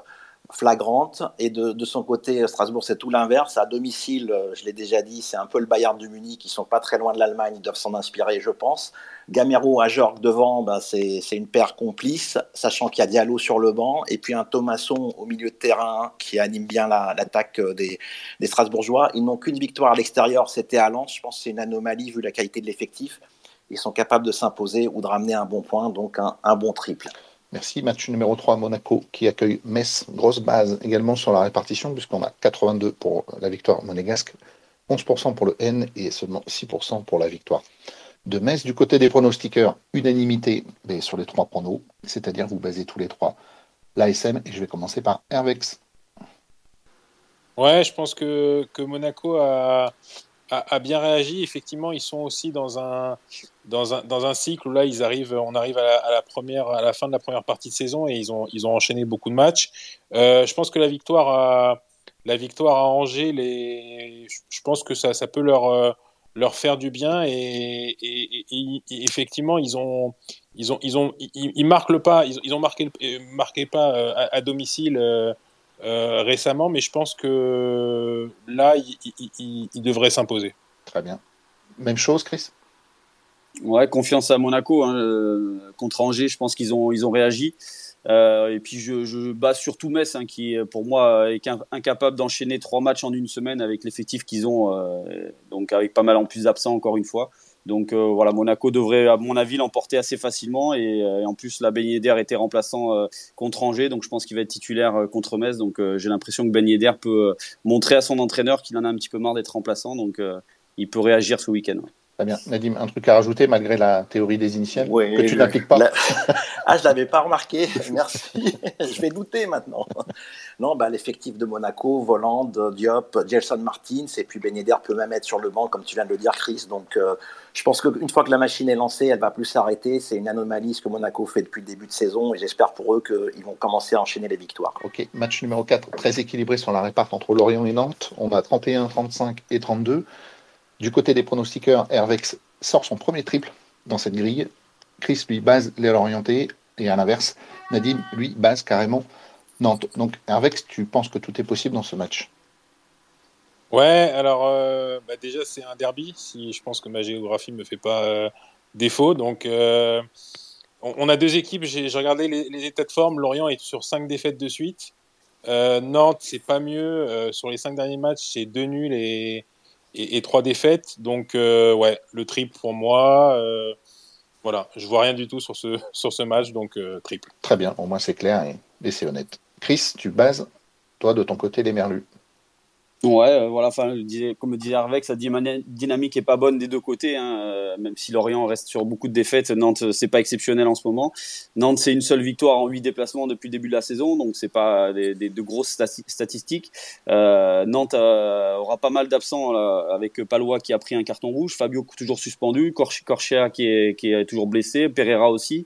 [SPEAKER 2] flagrante. Et de, son côté, Strasbourg, c'est tout l'inverse. À domicile, euh, je l'ai déjà dit, c'est un peu le Bayern du Munich. Ils sont pas très loin de l'Allemagne. Ils doivent s'en inspirer, je pense. Gamero à Jorg devant, ben, c'est une paire complice, sachant qu'il y a Diallo sur le banc. Et puis un Thomasson au milieu de terrain qui anime bien l'attaque euh, des, Strasbourgeois. Ils n'ont qu'une victoire à l'extérieur, c'était à Lens. Je pense que c'est une anomalie vu la qualité de l'effectif. Ils sont capables de s'imposer ou de ramener un bon point, donc un bon triple.
[SPEAKER 1] Merci. Match numéro 3, Monaco, qui accueille Metz. Grosse base également sur la répartition, puisqu'on a 82 pour la victoire monégasque, 11% pour le N et seulement 6% pour la victoire de Metz. Du côté des pronostiqueurs, unanimité sur les trois pronos, c'est-à-dire vous basez tous les trois l'ASM. Et je vais commencer par Hervex.
[SPEAKER 5] Ouais, je pense que, Monaco a, bien réagi. Effectivement, ils sont aussi dans un, dans un, dans un cycle où là, ils arrivent, on arrive à la, première, à la fin de la première partie de saison et ils ont, ils ont enchaîné beaucoup de matchs. Euh, je pense que la victoire à, la victoire à Angers, les, je pense que ça, ça peut leur, euh, leur faire du bien et, effectivement, ils ont, ils ont, ils ont, ils, marquent le pas, ils, ont marqué, marqué pas euh, à, domicile récemment, mais je pense que là, il, devrait s'imposer.
[SPEAKER 1] Très bien. Même chose, Chris?
[SPEAKER 3] Ouais, confiance à Monaco. Hein, euh, contre Angers, je pense qu'ils ont, ils ont réagi. Euh, et puis je, je base surtout Metz, hein, qui pour moi est incapable d'enchaîner trois matchs en une semaine avec l'effectif qu'ils ont, donc avec pas mal en plus d'absents encore une fois. Donc voilà, Monaco devrait, à mon avis, l'emporter assez facilement. Et, en plus, la Ben Yedder était remplaçant contre Angers, donc je pense qu'il va être titulaire contre Metz. Donc j'ai l'impression que Ben Yedder peut montrer à son entraîneur qu'il en a un petit peu marre d'être remplaçant. Donc il peut réagir ce week-end.
[SPEAKER 1] Très bien. Nadim, un truc à rajouter malgré la théorie des initiales que tu n'appliques pas [laughs]
[SPEAKER 2] Ah, je ne l'avais pas remarqué. [laughs] Merci. [laughs] je vais douter maintenant. Non, bah, l'effectif de Monaco, Voland, Diop, Gelson Martins, et puis Ben peut même être sur le banc, comme tu viens de le dire, Chris. Donc, euh, je pense qu'une fois que la machine est lancée, elle va plus s'arrêter. C'est une anomalie ce que Monaco fait depuis le début de saison, et j'espère pour eux qu'ils vont commencer à enchaîner les victoires.
[SPEAKER 1] Ok, match numéro 4, très équilibré sur la réparte entre Lorient et Nantes. On a 31, 35 et 32. Du côté des pronostiqueurs, Hervex sort son premier triple dans cette grille. Chris, lui, base l'air orienté. Et à l'inverse, Nadim, lui, base carrément Nantes. Donc, Hervex, tu penses que tout est possible dans ce match?
[SPEAKER 5] Ouais, alors euh, bah, déjà, c'est un derby. Si je pense que ma géographie ne me fait pas euh, défaut. Donc, euh, on, a deux équipes. J'ai regardé les, états de forme. Lorient est sur cinq défaites de suite. Nantes, c'est pas mieux. sur les cinq derniers matchs, c'est deux nuls et et, trois défaites. Donc, euh, ouais, le triple pour moi. Euh, voilà, je vois rien du tout [laughs] sur ce, match, donc euh, triple.
[SPEAKER 1] Très bien, au moins c'est clair et, et c'est honnête. Chris, tu bases, toi, de ton côté, les Merlus
[SPEAKER 3] Ouais, euh, voilà, comme le disait Arvex, sa dynamique est pas bonne des deux côtés, hein, euh, même si Lorient reste sur beaucoup de défaites. Nantes, c'est pas exceptionnel en ce moment. Nantes, c'est une seule victoire en huit déplacements depuis le début de la saison, donc c'est pas des, de grosses statistiques. Euh, Nantes aura pas mal d'absents avec Palois qui a pris un carton rouge, Fabio toujours suspendu, est, qui est toujours blessé, Pereira aussi.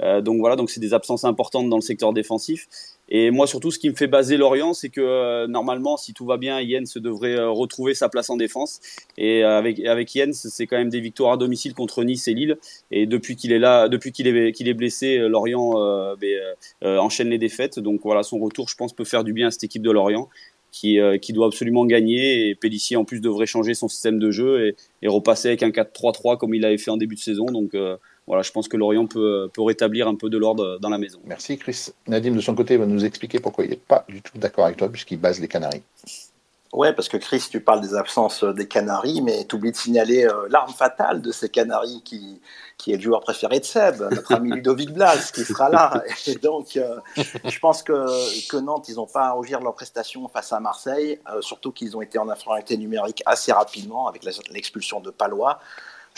[SPEAKER 3] donc voilà, donc c'est des absences importantes dans le secteur défensif. Et moi, surtout, ce qui me fait baser Lorient, c'est que euh, normalement, si tout va bien, Jens devrait euh, retrouver sa place en défense. Et euh, avec, avec Jens, c'est quand même des victoires à domicile contre Nice et Lille. Et depuis qu'il est là, depuis qu'il est, qu'il est blessé, Lorient ben, enchaîne les défaites. Donc voilà, son retour, je pense, peut faire du bien à cette équipe de Lorient. Qui, qui doit absolument gagner et Pellissier en plus devrait changer son système de jeu et, et repasser avec un 4-3-3 comme il avait fait en début de saison donc voilà, je pense que Lorient peut, peut rétablir un peu de l'ordre dans la maison.
[SPEAKER 1] Merci Chris. Nadim, de son côté, va nous expliquer pourquoi il n'est pas du tout d'accord avec toi, puisqu'il base les Canaries.
[SPEAKER 2] Ouais, parce que Chris, tu parles des absences des Canaries, mais tu oublies de signaler euh, l'arme fatale de ces Canaries qui, qui est le joueur préféré de Seb, notre ami [laughs] Ludovic Blas, qui sera là. Et donc, euh, je pense que, que Nantes, ils n'ont pas à rougir leur prestation face à Marseille, euh, surtout qu'ils ont été en infériorité numérique assez rapidement avec l'expulsion de Palois.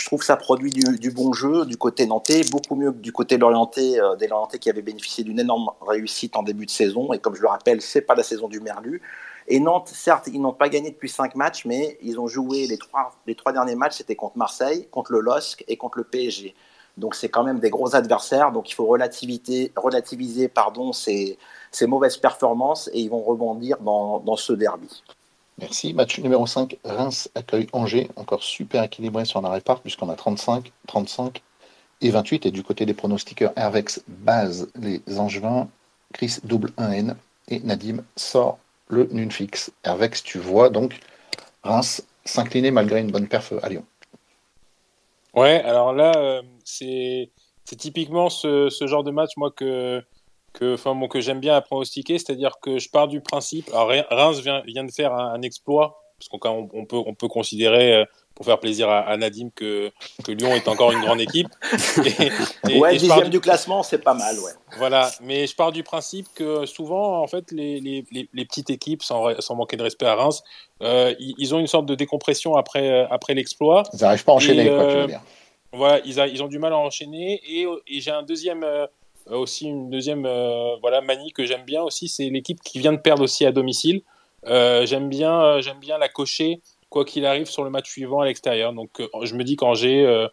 [SPEAKER 2] Je trouve que ça produit du, bon jeu du côté nantais, beaucoup mieux que du côté lorientais, euh, des Lorientais qui avaient bénéficié d'une énorme réussite en début de saison. Et comme je le rappelle, c'est pas la saison du Merlu. Et Nantes, certes, ils n'ont pas gagné depuis cinq matchs, mais ils ont joué les trois, les trois derniers matchs, c'était contre Marseille, contre le LOSC et contre le PSG. Donc c'est quand même des gros adversaires. Donc il faut relativiser, relativiser pardon, ces, ces mauvaises performances et ils vont rebondir dans, dans ce derby.
[SPEAKER 1] Merci. Match numéro 5, Reims accueille Angers, encore super équilibré sur la répart, puisqu'on a 35, 35 et 28. Et du côté des pronostiqueurs, Hervex base les Angevins, Chris double 1N et Nadim sort le nul fixe. Hervex, tu vois donc Reims s'incliner malgré une bonne perf à Lyon.
[SPEAKER 5] Ouais, alors là, euh, c'est typiquement ce, ce, genre de match, moi, que que, enfin, bon, que j'aime bien à pronostiquer, c'est-à-dire que je pars du principe. Alors, Reims vient, vient de faire un, exploit, parce qu'on on peut, on peut considérer, euh, pour faire plaisir à, Nadim, que, que, Lyon est encore une grande équipe. [laughs]
[SPEAKER 2] Et, ouais, dixième du... classement, c'est pas mal, ouais.
[SPEAKER 5] Voilà, mais je pars du principe que souvent, en fait, les, les, les, petites équipes, sans, sans, manquer de respect à Reims, euh, ils, ont une sorte de décompression après, euh, après l'exploit.
[SPEAKER 1] Ils n'arrivent pas à enchaîner, quoi, tu veux dire.
[SPEAKER 5] Voilà, ils, ils, ont du mal à enchaîner. Et, et j'ai un deuxième euh, aussi une deuxième euh, voilà manie que j'aime bien aussi, c'est l'équipe qui vient de perdre aussi à domicile. Euh, j'aime bien, j'aime bien la cocher quoi qu'il arrive sur le match suivant à l'extérieur. Donc je me dis qu'Angers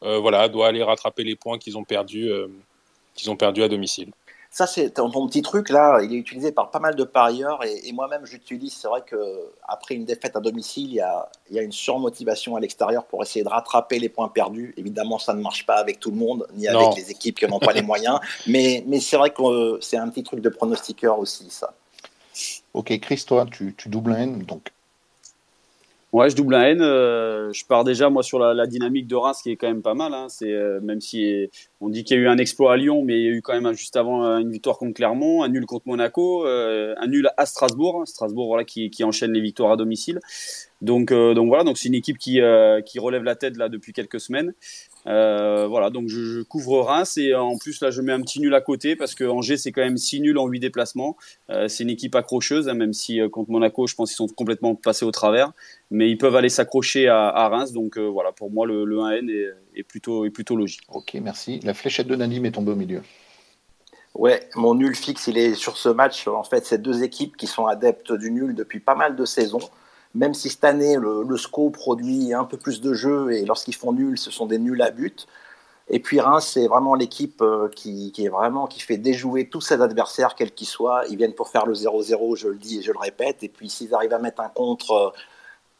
[SPEAKER 5] voilà, doit aller rattraper les points qu'ils ont perdus à domicile.
[SPEAKER 2] Ça, c'est ton, petit truc là, il est utilisé par pas mal de parieurs et, moi-même j'utilise. C'est vrai qu'après une défaite à domicile, il y a, il y a une surmotivation à l'extérieur pour essayer de rattraper les points perdus. Évidemment, ça ne marche pas avec tout le monde, ni avec les équipes qui n'ont pas les [laughs] moyens. Mais, mais c'est vrai que c'est un petit truc de pronostiqueur aussi, ça.
[SPEAKER 1] Ok, Chris, toi, tu, tu doubles N, donc
[SPEAKER 3] Ouais, je double un N. Euh, je pars déjà moi sur la, dynamique de Reims qui est quand même pas mal. Hein. Euh, même si on dit qu'il y a eu un exploit à Lyon, mais il y a eu quand même juste avant une victoire contre Clermont, un nul contre Monaco, euh, un nul à Strasbourg. Hein. Strasbourg voilà qui, qui, enchaîne les victoires à domicile. Donc donc voilà, donc c'est une équipe qui qui relève la tête là depuis quelques semaines. Euh, voilà, donc je, couvre Reims et en plus là je mets un petit nul à côté parce que Angers c'est quand même 6 nuls en 8 déplacements. Euh, c'est une équipe accrocheuse, hein, même si euh, contre Monaco je pense qu'ils sont complètement passés au travers, mais ils peuvent aller s'accrocher à, Reims. Donc voilà, pour moi le, 1N est, plutôt, est plutôt logique.
[SPEAKER 1] Ok, merci. La fléchette de Nadim est tombée au milieu.
[SPEAKER 2] Ouais, mon nul fixe, il est sur ce match. En fait, c'est deux équipes qui sont adeptes du nul depuis pas mal de saisons même si cette année le, SCO produit un peu plus de jeux et lorsqu'ils font nul, ce sont des nuls à but. Et puis Reims, c'est vraiment l'équipe euh, qui, est vraiment qui fait déjouer tous ses adversaires, quels qu'ils soient. Ils viennent pour faire le 0-0, je le dis et je le répète. Et puis s'ils arrivent à mettre un contre euh,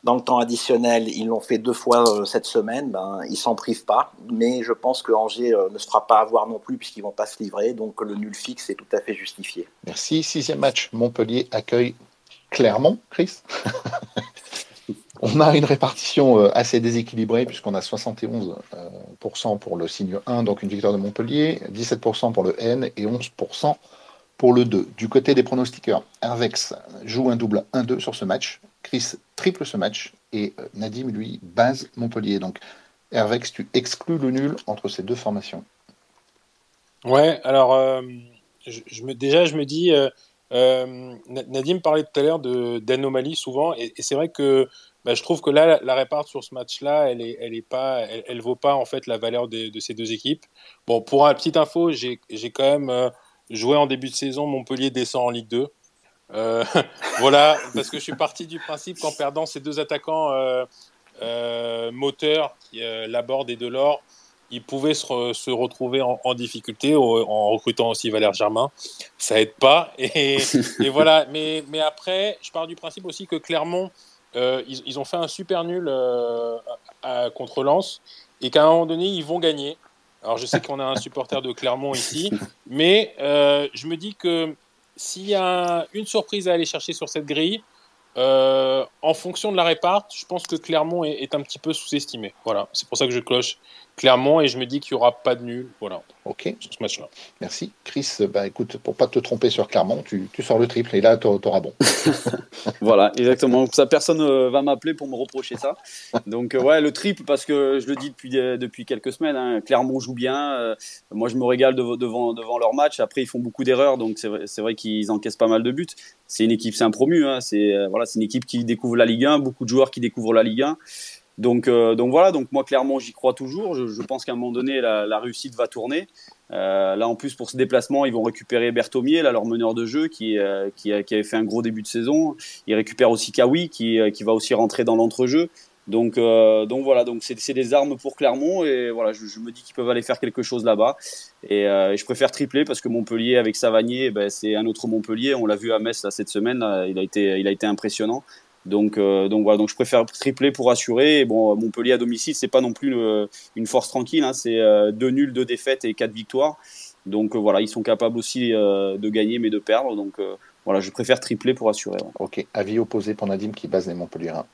[SPEAKER 2] dans le temps additionnel, ils l'ont fait deux fois euh, cette semaine, ben, ils s'en privent pas. Mais je pense que Angers ne se fera pas avoir non plus puisqu'ils vont pas se livrer. Donc le nul fixe est tout à fait justifié.
[SPEAKER 1] Merci. Sixième match, Montpellier accueille Clairement, Chris. [laughs] on a une répartition euh, assez déséquilibrée puisqu'on a 71% euh, pour le signe 1, donc une victoire de Montpellier, 17% pour le N et 11% pour le 2. Du côté des pronostiqueurs, Hervex joue un double 1-2 sur ce match, Chris triple ce match et euh, Nadim, lui, base Montpellier. Donc Hervex, tu exclus le nul entre ces deux formations.
[SPEAKER 5] Ouais, alors déjà je me dis, Nadim parlait tout à l'heure d'anomalie souvent, et, c'est vrai que bah, je trouve que là, la, réparte sur ce match-là, elle est, elle est pas, elle, vaut pas en fait la valeur de, ces deux équipes. Bon, pour un petite info, j'ai quand même euh, joué en début de saison, Montpellier descend en Ligue 2. Euh, [laughs] voilà, parce que je suis parti du principe qu'en perdant ces deux attaquants moteurs, Laborde et Delors, il pouvait se, retrouver en, difficulté en recrutant aussi Valère Germain. Ça aide pas. Et, [laughs] voilà. Mais, mais, après, je pars du principe aussi que Clermont, euh, ils, ont fait un super nul euh, contre Lens et qu'à un moment donné, ils vont gagner. Alors je sais qu'on a un supporter de Clermont ici, [laughs] mais euh, je me dis que s'il y a une surprise à aller chercher sur cette grille, en fonction de la réparte, je pense que Clermont est, est un petit peu sous-estimé. Voilà, c'est pour ça que je cloche clairement, et je me dis qu'il n'y aura pas de nul. Voilà.
[SPEAKER 1] Ok. Sur ce match-là. Merci. Chris, bah, écoute, pour pas te tromper sur Clermont, tu, tu sors le triple et là, tu auras bon. [laughs]
[SPEAKER 3] voilà, exactement. Ça, personne ne euh, va m'appeler pour me reprocher ça. Donc, euh, ouais, le triple, parce que je le dis depuis, euh, depuis quelques semaines, hein, Clermont joue bien. moi, je me régale devant, devant leur match. Après, ils font beaucoup d'erreurs, donc c'est vrai, vrai qu'ils encaissent pas mal de buts. C'est une équipe, c'est un promu. Hein, c'est voilà, une équipe qui découvre la Ligue 1, beaucoup de joueurs qui découvrent la Ligue 1. Donc, euh, donc voilà, donc moi clairement j'y crois toujours. Je, pense qu'à un moment donné la, réussite va tourner. Euh, là en plus pour ce déplacement ils vont récupérer Berthomier, là leur meneur de jeu qui, euh, qui, avait fait un gros début de saison. Ils récupèrent aussi Kawi qui, qui va aussi rentrer dans l'entrejeu. Donc, donc voilà, donc c'est des armes pour Clermont et voilà, je, me dis qu'ils peuvent aller faire quelque chose là-bas. Et, je préfère tripler parce que Montpellier avec Savanier, ben, c'est un autre Montpellier. On l'a vu à Metz là, cette semaine, il, a été, il a été impressionnant. Donc, euh, donc voilà, donc je préfère tripler pour assurer. Et bon, Montpellier à domicile, c'est pas non plus euh, une force tranquille. Hein, c'est euh, deux nuls, deux défaites et quatre victoires. Donc voilà, ils sont capables aussi de gagner mais de perdre. Donc voilà, je préfère tripler pour assurer.
[SPEAKER 1] Ok, avis opposé pour Nadim qui base les Montpelliérains.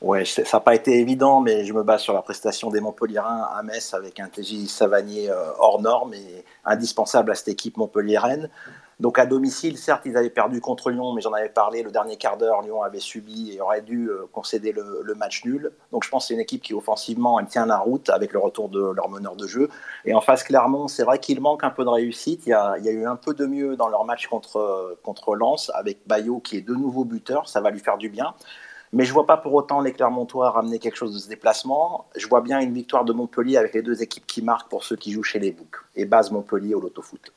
[SPEAKER 2] Ouais, ça n'a pas été évident, mais je me base sur la prestation des Montpelliérains à Metz avec un TJ Savanier hors norme et indispensable à cette équipe montpelliéraine. Donc à domicile, certes, ils avaient perdu contre Lyon, mais j'en avais parlé, le dernier quart d'heure, Lyon avait subi et aurait dû euh, concéder le, match nul. Donc je pense que c'est une équipe qui offensivement, elle tient la route avec le retour de leur meneur de jeu. Et en face, Clermont, c'est vrai qu'il manque un peu de réussite. Il y, a, eu un peu de mieux dans leur match contre, contre Lens, avec Bayo qui est de nouveau buteur, ça va lui faire du bien. Mais je vois pas pour autant les Clermontois ramener quelque chose de ce déplacement. Je vois bien une victoire de Montpellier avec les deux équipes qui marquent pour ceux qui jouent chez les Boucs. Et base Montpellier au loto-foot.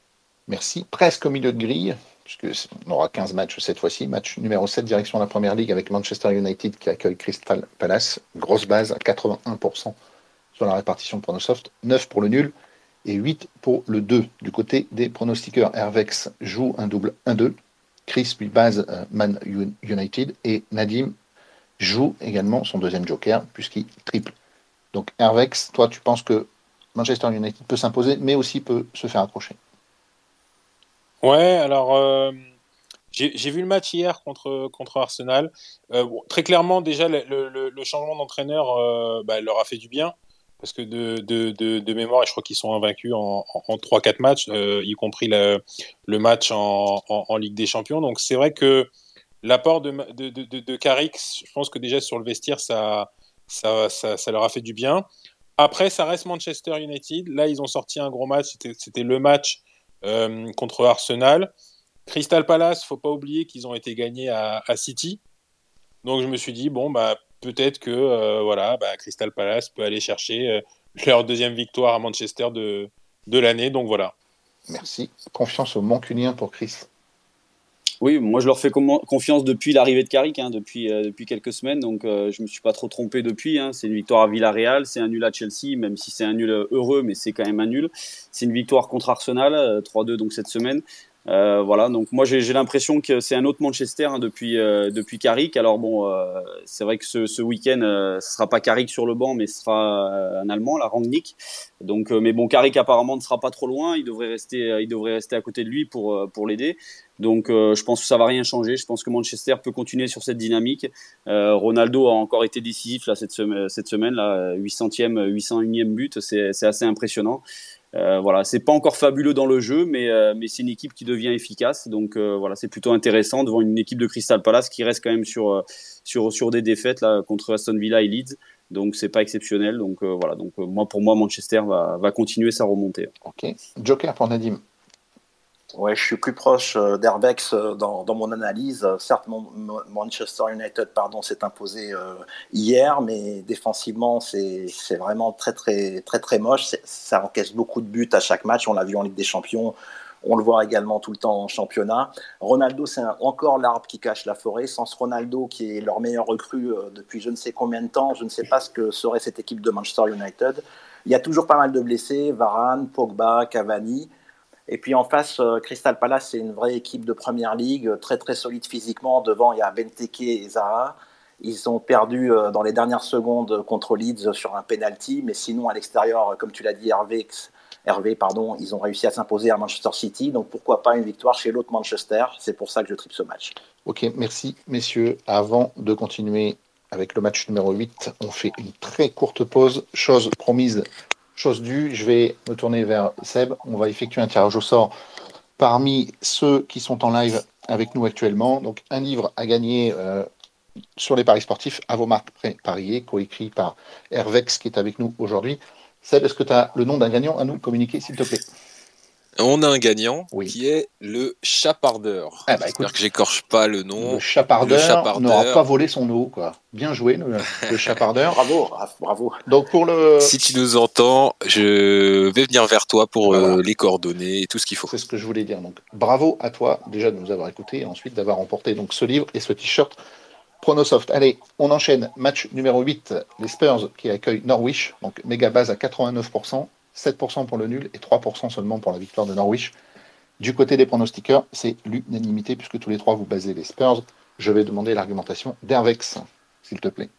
[SPEAKER 1] Merci. Presque au milieu de grille, puisqu'on aura 15 matchs cette fois-ci. Match numéro 7, direction de la Première Ligue avec Manchester United qui accueille Crystal Palace. Grosse base à 81% sur la répartition de Pronosoft. 9 pour le nul et 8 pour le 2. Du côté des pronostiqueurs, Hervex joue un double 1-2. Chris lui base euh, Man United et Nadim joue également son deuxième joker puisqu'il triple. Donc Hervex, toi tu penses que Manchester United peut s'imposer mais aussi peut se faire accrocher?
[SPEAKER 5] Ouais, alors euh, j'ai vu le match hier contre, contre Arsenal. très clairement, déjà, le, changement d'entraîneur bah, leur a fait du bien parce que de, de, de, mémoire, je crois qu'ils sont invaincus en, en, 3-4 matchs, y compris le, match en, en, Ligue des Champions. Donc c'est vrai que l'apport de, de, Carix, je pense que déjà sur le vestiaire, ça, ça, leur a fait du bien. Après, ça reste Manchester United. Là, ils ont sorti un gros match. C'était le match euh, contre Arsenal. Crystal Palace, faut pas oublier qu'ils ont été gagnés à, City. Donc je me suis dit bon bah peut-être que euh, voilà bah, Crystal Palace peut aller chercher euh, leur deuxième victoire à Manchester de, de l'année. Donc voilà.
[SPEAKER 1] Merci. Confiance au Mancunien pour Chris.
[SPEAKER 3] Oui, moi je leur fais confiance depuis l'arrivée de Carrick, hein, depuis, euh, depuis quelques semaines, donc euh, je me suis pas trop trompé depuis. Hein. C'est une victoire à Villarreal, c'est un nul à Chelsea, même si c'est un nul heureux, mais c'est quand même un nul. C'est une victoire contre Arsenal, 3-2 euh, donc cette semaine. Euh, voilà, donc moi j'ai l'impression que c'est un autre Manchester hein, depuis euh, depuis Carrick. Alors bon, euh, c'est vrai que ce, ce week-end, euh, ce sera pas Carrick sur le banc, mais ce sera un Allemand, la Rangnick. Donc, mais bon, Carrick apparemment ne sera pas trop loin. Il devrait rester, il devrait rester à côté de lui pour pour l'aider. Donc, je pense que ça va rien changer. Je pense que Manchester peut continuer sur cette dynamique. Ronaldo a encore été décisif là cette semaine, cette semaine là, 800e, 801e but, c'est assez impressionnant. Euh, voilà, c'est pas encore fabuleux dans le jeu, mais, euh, mais c'est une équipe qui devient efficace. Donc euh, voilà, c'est plutôt intéressant devant une équipe de Crystal Palace qui reste quand même sur, sur, sur des défaites là, contre Aston Villa et Leeds. Donc c'est pas exceptionnel. Donc voilà, donc moi pour moi Manchester va, va continuer sa remontée.
[SPEAKER 1] Ok. Joker pour Nadim.
[SPEAKER 2] Ouais, je suis plus proche euh, d'Herbex euh, dans, mon analyse. Certes, Manchester United pardon, s'est imposé euh, hier, mais défensivement, c'est vraiment très, très, très, très moche. Ça encaisse beaucoup de buts à chaque match. On l'a vu en Ligue des Champions. On le voit également tout le temps en championnat. Ronaldo, c'est encore l'arbre qui cache la forêt. Sans Ronaldo, qui est leur meilleur recrue depuis je ne sais combien de temps, je ne sais pas ce que serait cette équipe de Manchester United. Il y a toujours pas mal de blessés, Varane, Pogba, Cavani. Et puis en face, euh, Crystal Palace, c'est une vraie équipe de première ligue, euh, très très solide physiquement. Devant, il y a Benteke et Zaha. Ils ont perdu euh, dans les dernières secondes contre Leeds sur un penalty, mais sinon à l'extérieur, comme tu l'as dit, Hervé, pardon, ils ont réussi à s'imposer à Manchester City. Donc pourquoi pas une victoire chez l'autre Manchester? C'est pour ça que je tripe ce match.
[SPEAKER 1] Ok, merci messieurs. Avant de continuer avec le match numéro 8, on fait une très courte pause, chose promise Chose due, je vais me tourner vers Seb. On va effectuer un tirage au sort parmi ceux qui sont en live avec nous actuellement. Donc un livre à gagner euh, sur les paris sportifs à vos marques parier, coécrit par Hervex qui est avec nous aujourd'hui. Seb, est-ce que tu as le nom d'un gagnant à nous communiquer, s'il te plaît?
[SPEAKER 4] On a un gagnant qui est le Chapardeur.
[SPEAKER 1] Ah bah, J'espère
[SPEAKER 4] que j'écorche pas le nom.
[SPEAKER 1] Le Chapardeur, n'aura pas volé son eau, quoi. Bien joué, le, Chapardeur. [laughs]
[SPEAKER 2] bravo, bravo.
[SPEAKER 1] Donc pour le.
[SPEAKER 4] Si tu nous entends, je vais venir vers toi pour euh, les coordonnées et tout ce qu'il faut.
[SPEAKER 1] C'est ce que je voulais dire. Donc bravo à toi déjà de nous avoir écoutés et ensuite d'avoir remporté donc ce livre et ce t-shirt Pronosoft. Allez, on enchaîne. Match numéro 8, les Spurs qui accueillent Norwich. Donc méga base à 89%. 7% pour le nul et 3% seulement pour la victoire de Norwich. Du côté des pronostiqueurs, c'est l'unanimité puisque tous les trois vous basez les Spurs. Je vais demander l'argumentation d'Hervex, s'il te plaît.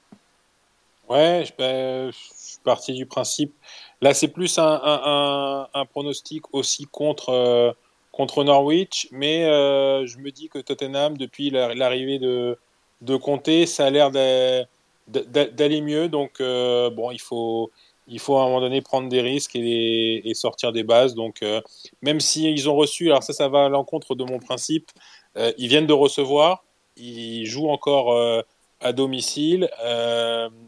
[SPEAKER 5] Ouais, je, suis parti du principe. Là, c'est plus un, pronostic aussi contre, euh, contre Norwich, mais euh, je me dis que Tottenham, depuis l'arrivée de, de Conte, ça a l'air d'aller mieux. Donc, euh, bon, il faut, il faut à un moment donné prendre des risques et, sortir des bases. Donc, euh, même si ils ont reçu, alors ça, ça va à l'encontre de mon principe, euh, ils viennent de recevoir, ils jouent encore euh, à domicile.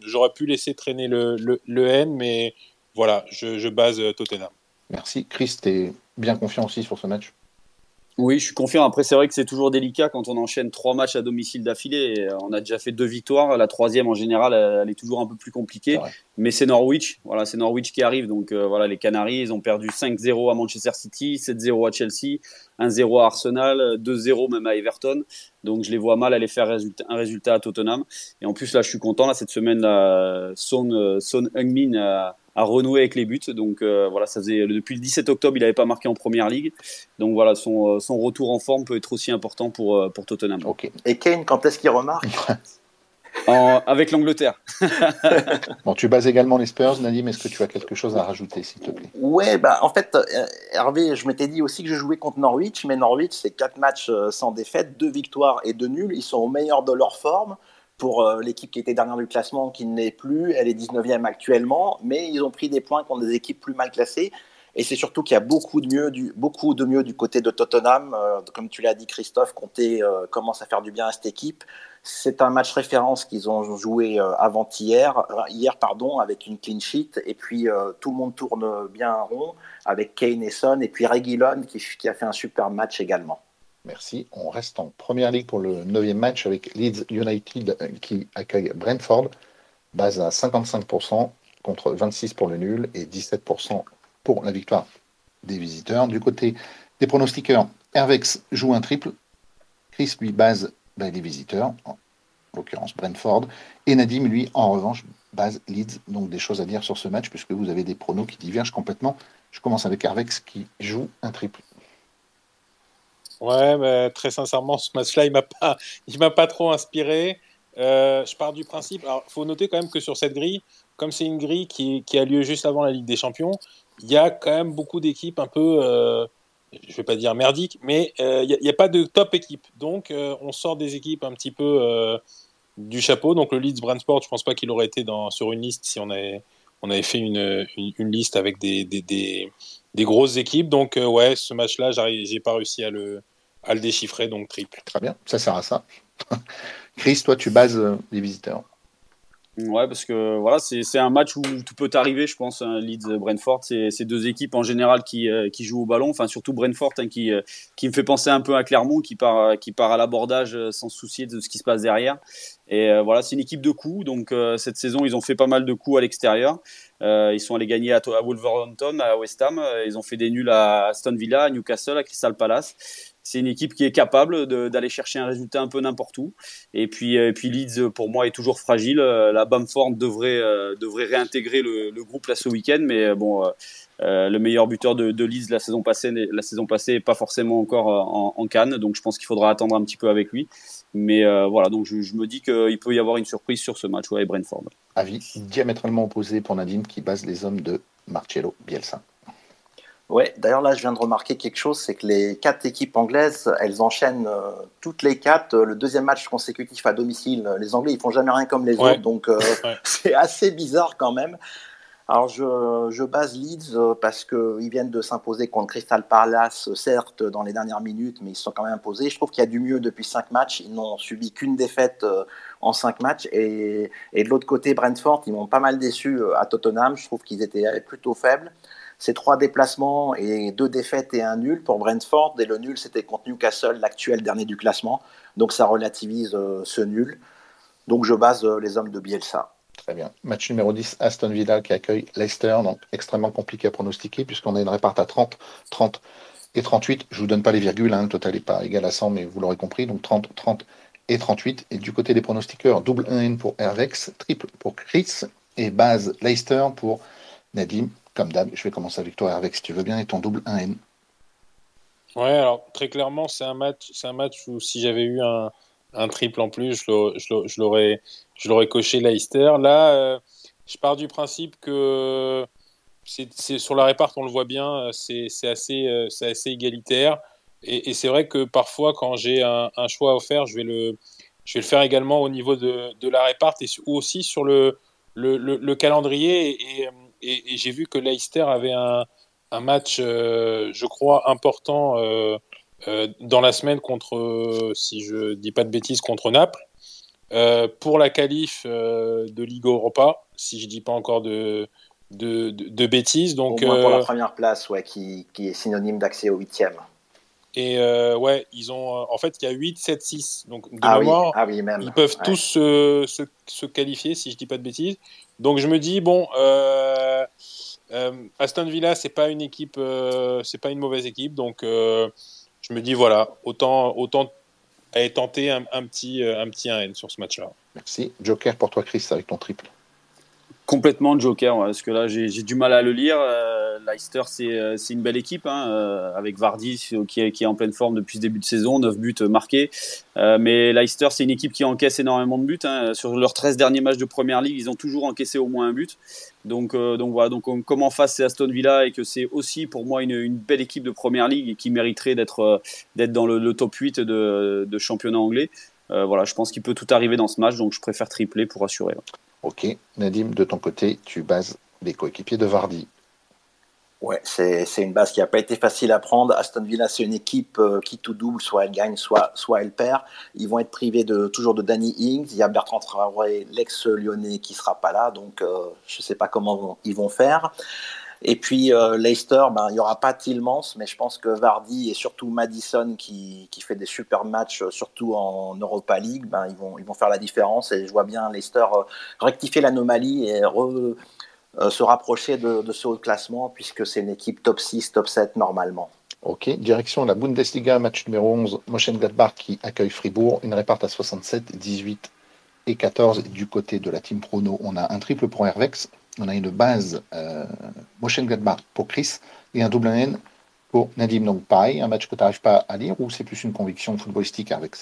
[SPEAKER 5] J'aurais pu laisser traîner le, le, N, mais voilà, je, je base Tottenham.
[SPEAKER 1] Merci. Chris, tu es bien confiant aussi sur ce match?
[SPEAKER 3] Oui, je suis confiant. Après, c'est vrai que c'est toujours délicat quand on enchaîne trois matchs à domicile d'affilée. Euh, on a déjà fait deux victoires. La troisième, en général, elle est toujours un peu plus compliquée. Mais c'est Norwich. Voilà, c'est Norwich qui arrive. Donc euh, voilà, les Canaries, ils ont perdu 5-0 à Manchester City, 7-0 à Chelsea, 1-0 à Arsenal, 2-0 même à Everton. Donc je les vois mal aller faire un résultat à Tottenham. Et en plus, là, je suis content. Là, cette semaine, là, Son, euh, Son Heung-min a à renouer avec les buts. Donc euh, voilà, ça faisait depuis le 17 octobre, il n'avait pas marqué en première ligue. Donc voilà, son, euh, son, retour en forme peut être aussi important pour, euh, pour Tottenham.
[SPEAKER 2] Et Kane, quand est-ce qu'il remarque? [laughs]
[SPEAKER 3] avec l'Angleterre. [laughs]
[SPEAKER 1] bon, tu bases également les Spurs, Nadim. Est-ce que tu as quelque chose à rajouter, s'il te plaît?
[SPEAKER 2] Ouais, bah, en fait, euh, Hervé, je m'étais dit aussi que je jouais contre Norwich, mais Norwich, c'est quatre matchs euh, sans défaite, deux victoires et deux nuls. Ils sont au meilleur de leur forme. Pour euh, l'équipe qui était dernière du classement, qui ne l'est plus, elle est 19e actuellement, mais ils ont pris des points contre des équipes plus mal classées. Et c'est surtout qu'il y a beaucoup de mieux du, beaucoup de mieux du côté de Tottenham. comme tu l'as dit, Christophe, Comté commence à faire du bien à cette équipe. C'est un match référence qu'ils ont joué euh, avant-hier, euh, hier pardon, avec une clean sheet. Et puis euh, tout le monde tourne bien rond avec Kane et Son. Et puis Reguilon qui, qui a fait un super match également.
[SPEAKER 1] Merci. On reste en première ligue pour le neuvième match avec Leeds United qui accueille Brentford. Base à 55% contre 26% pour le nul et 17% la victoire des visiteurs. Du côté des pronostiqueurs, Hervex joue un triple. Chris lui base les visiteurs, en l'occurrence Brentford. Et Nadim, lui, en revanche, base Leeds. Donc des choses à dire sur ce match, puisque vous avez des pronos qui divergent complètement. Je commence avec Arvex qui joue un triple.
[SPEAKER 5] Ouais, mais très sincèrement, ce match-là, il m'a pas, il m'a pas trop inspiré. Euh, je pars du principe. Alors, faut noter quand même que sur cette grille, comme c'est une grille qui, a lieu juste avant la Ligue des Champions, il y a quand même beaucoup d'équipes un peu euh, je vais pas dire merdique, mais il euh, n'y a, pas de top équipe. Donc, euh, on sort des équipes un petit peu euh, du chapeau. Donc, le Leeds Brandsport, je ne pense pas qu'il aurait été sur une liste si on avait, fait une, liste avec des, grosses équipes. Donc, ouais, ce match-là, j'ai pas réussi à le déchiffrer, donc triple.
[SPEAKER 1] Très bien, ça sert à ça. [laughs] Chris, toi, tu bases les visiteurs.
[SPEAKER 3] Ouais, parce que voilà, c'est un match où tout peut arriver, je pense. Hein, Leeds-Brentford, c'est deux équipes en général qui, euh, qui jouent au ballon. Enfin, surtout Brentford, hein, qui, euh, qui me fait penser un peu à Clermont, qui part, qui part à l'abordage euh, sans se soucier de ce qui se passe derrière. Et voilà, c'est une équipe de coups. Donc cette saison, ils ont fait pas mal de coups à l'extérieur. ils sont allés gagner à, à Wolverhampton, à West Ham. Ils ont fait des nuls à Aston Villa, à Newcastle, à Crystal Palace c'est une équipe qui est capable d'aller chercher un résultat un peu n'importe où. Et puis, euh, et puis Leeds, pour moi, est toujours fragile. Euh, la Bamford devrait, euh, devrait réintégrer le, groupe là ce week-end, mais bon, le meilleur buteur de, Leeds la saison passée, la saison passée, pas forcément encore en, Cannes, donc je pense qu'il faudra attendre un petit peu avec lui. Mais voilà, donc je, me dis qu'il peut y avoir une surprise sur ce match ouais, Brentford.
[SPEAKER 1] Avis diamétralement opposé pour Nadine qui base les hommes de Marcello Bielsa.
[SPEAKER 2] Ouais, d'ailleurs là, je viens de remarquer quelque chose, c'est que les quatre équipes anglaises, elles enchaînent euh, toutes les quatre euh, le deuxième match consécutif à domicile. Les Anglais, ils font jamais rien comme les autres, donc euh, [laughs] c'est assez bizarre quand même. Alors je, je base Leeds parce qu'ils viennent de s'imposer contre Crystal Palace, certes dans les dernières minutes, mais ils se sont quand même imposés. Je trouve qu'il y a du mieux depuis cinq matchs. Ils n'ont subi qu'une défaite en cinq matchs. Et, et de l'autre côté, Brentford, ils m'ont pas mal déçu à Tottenham. Je trouve qu'ils étaient plutôt faibles. C'est trois déplacements et deux défaites et un nul pour Brentford. Et le nul, c'était contre Newcastle, l'actuel dernier du classement. Donc ça relativise euh, ce nul. Donc je base euh, les hommes de Bielsa.
[SPEAKER 1] Très bien. Match numéro 10, Aston Villa qui accueille Leicester. Donc extrêmement compliqué à pronostiquer puisqu'on a une réparte à 30, 30 et 38. Je ne vous donne pas les virgules, hein, le total n'est pas égal à 100, mais vous l'aurez compris. Donc 30, 30 et 38. Et du côté des pronostiqueurs, double 1N pour Hervex, triple pour Chris et base Leicester pour Nadim comme d'hab, je vais commencer avec toi, avec si tu veux bien, et ton double 1N.
[SPEAKER 5] Ouais, alors très clairement, c'est un match, un match où si j'avais eu un, triple en plus, je l'aurais, je l'aurais coché Leicester. Là, euh, je pars du principe que c'est, sur la réparte, on le voit bien, c'est, assez, euh, assez égalitaire. Et, c'est vrai que parfois, quand j'ai un, un, choix à faire, je vais le, je vais le faire également au niveau de, la réparte et aussi sur le, le, le, calendrier. Et, j'ai vu que Leicester avait un, un match, euh, je crois, important euh, euh, dans la semaine contre, si je dis pas de bêtises, contre Naples. pour la qualif de Ligue Europa, si je dis pas encore de, de, de, bêtises. Donc,
[SPEAKER 2] Au moins pour la première place, ouais, qui, qui est synonyme d'accès au huitième.
[SPEAKER 5] Et ouais, ils ont. en fait, il y a 8, 7, 6. Donc, de ah mémoire,
[SPEAKER 2] ah oui,
[SPEAKER 5] ils peuvent tous se, se, se, qualifier, si je dis pas de bêtises. Donc, je me dis, bon, euh, euh, Aston Villa, c'est pas une équipe, euh, c'est pas une mauvaise équipe, donc je me dis voilà, autant autant aller tenter un, petit un petit 1N sur ce match-là.
[SPEAKER 1] Merci. Joker pour toi, Chris, avec ton triple.
[SPEAKER 3] Complètement Joker, parce que là j'ai du mal à le lire. Euh, Leicester euh, c'est une belle équipe, hein, euh, avec Vardy qui est, qui est, en pleine forme depuis le début de saison, 9 buts marqués. mais Leicester c'est une équipe qui encaisse énormément de buts. Hein. Sur leurs 13 derniers matchs de Première Ligue, ils ont toujours encaissé au moins un but. Donc, donc voilà, donc comme en face c'est Aston Villa et que c'est aussi pour moi une, une, belle équipe de Première Ligue qui mériterait d'être dans le, top 8 de, de championnat anglais. voilà, je pense qu'il peut tout arriver dans ce match, donc je préfère tripler pour assurer.
[SPEAKER 1] Ok, Nadim, de ton côté, tu bases les coéquipiers de Vardy.
[SPEAKER 2] Ouais, c'est une base qui n'a pas été facile à prendre. Aston Villa, c'est une équipe euh, qui tout double, soit elle gagne, soit, elle perd. Ils vont être privés de, toujours de Danny Ings. Il y a Bertrand Traoré, l'ex-lyonnais, qui sera pas là. Donc, euh, je ne sais pas comment ils vont faire. Et puis euh, Leicester, ben, il n'y aura pas Tillmans, mais je pense que Vardy et surtout Madison qui, qui fait des super matchs, euh, surtout en Europa League, ben, ils, vont, ils vont faire la différence. Et je vois bien Leicester euh, rectifier l'anomalie et se rapprocher de, ce haut classement, puisque c'est une équipe top 6, top 7 normalement.
[SPEAKER 1] Ok, direction la Bundesliga, match numéro 11, Mönchengladbach qui accueille Fribourg, une réparte à 67, 18 et 14. Du côté de la team Prono, on a un triple pour Hervex, on a une base euh, Gladbach pour Chris et un double N pour Nadim. Donc pareil, un match que tu n'arrives pas à lire ou c'est plus une conviction footballistique avec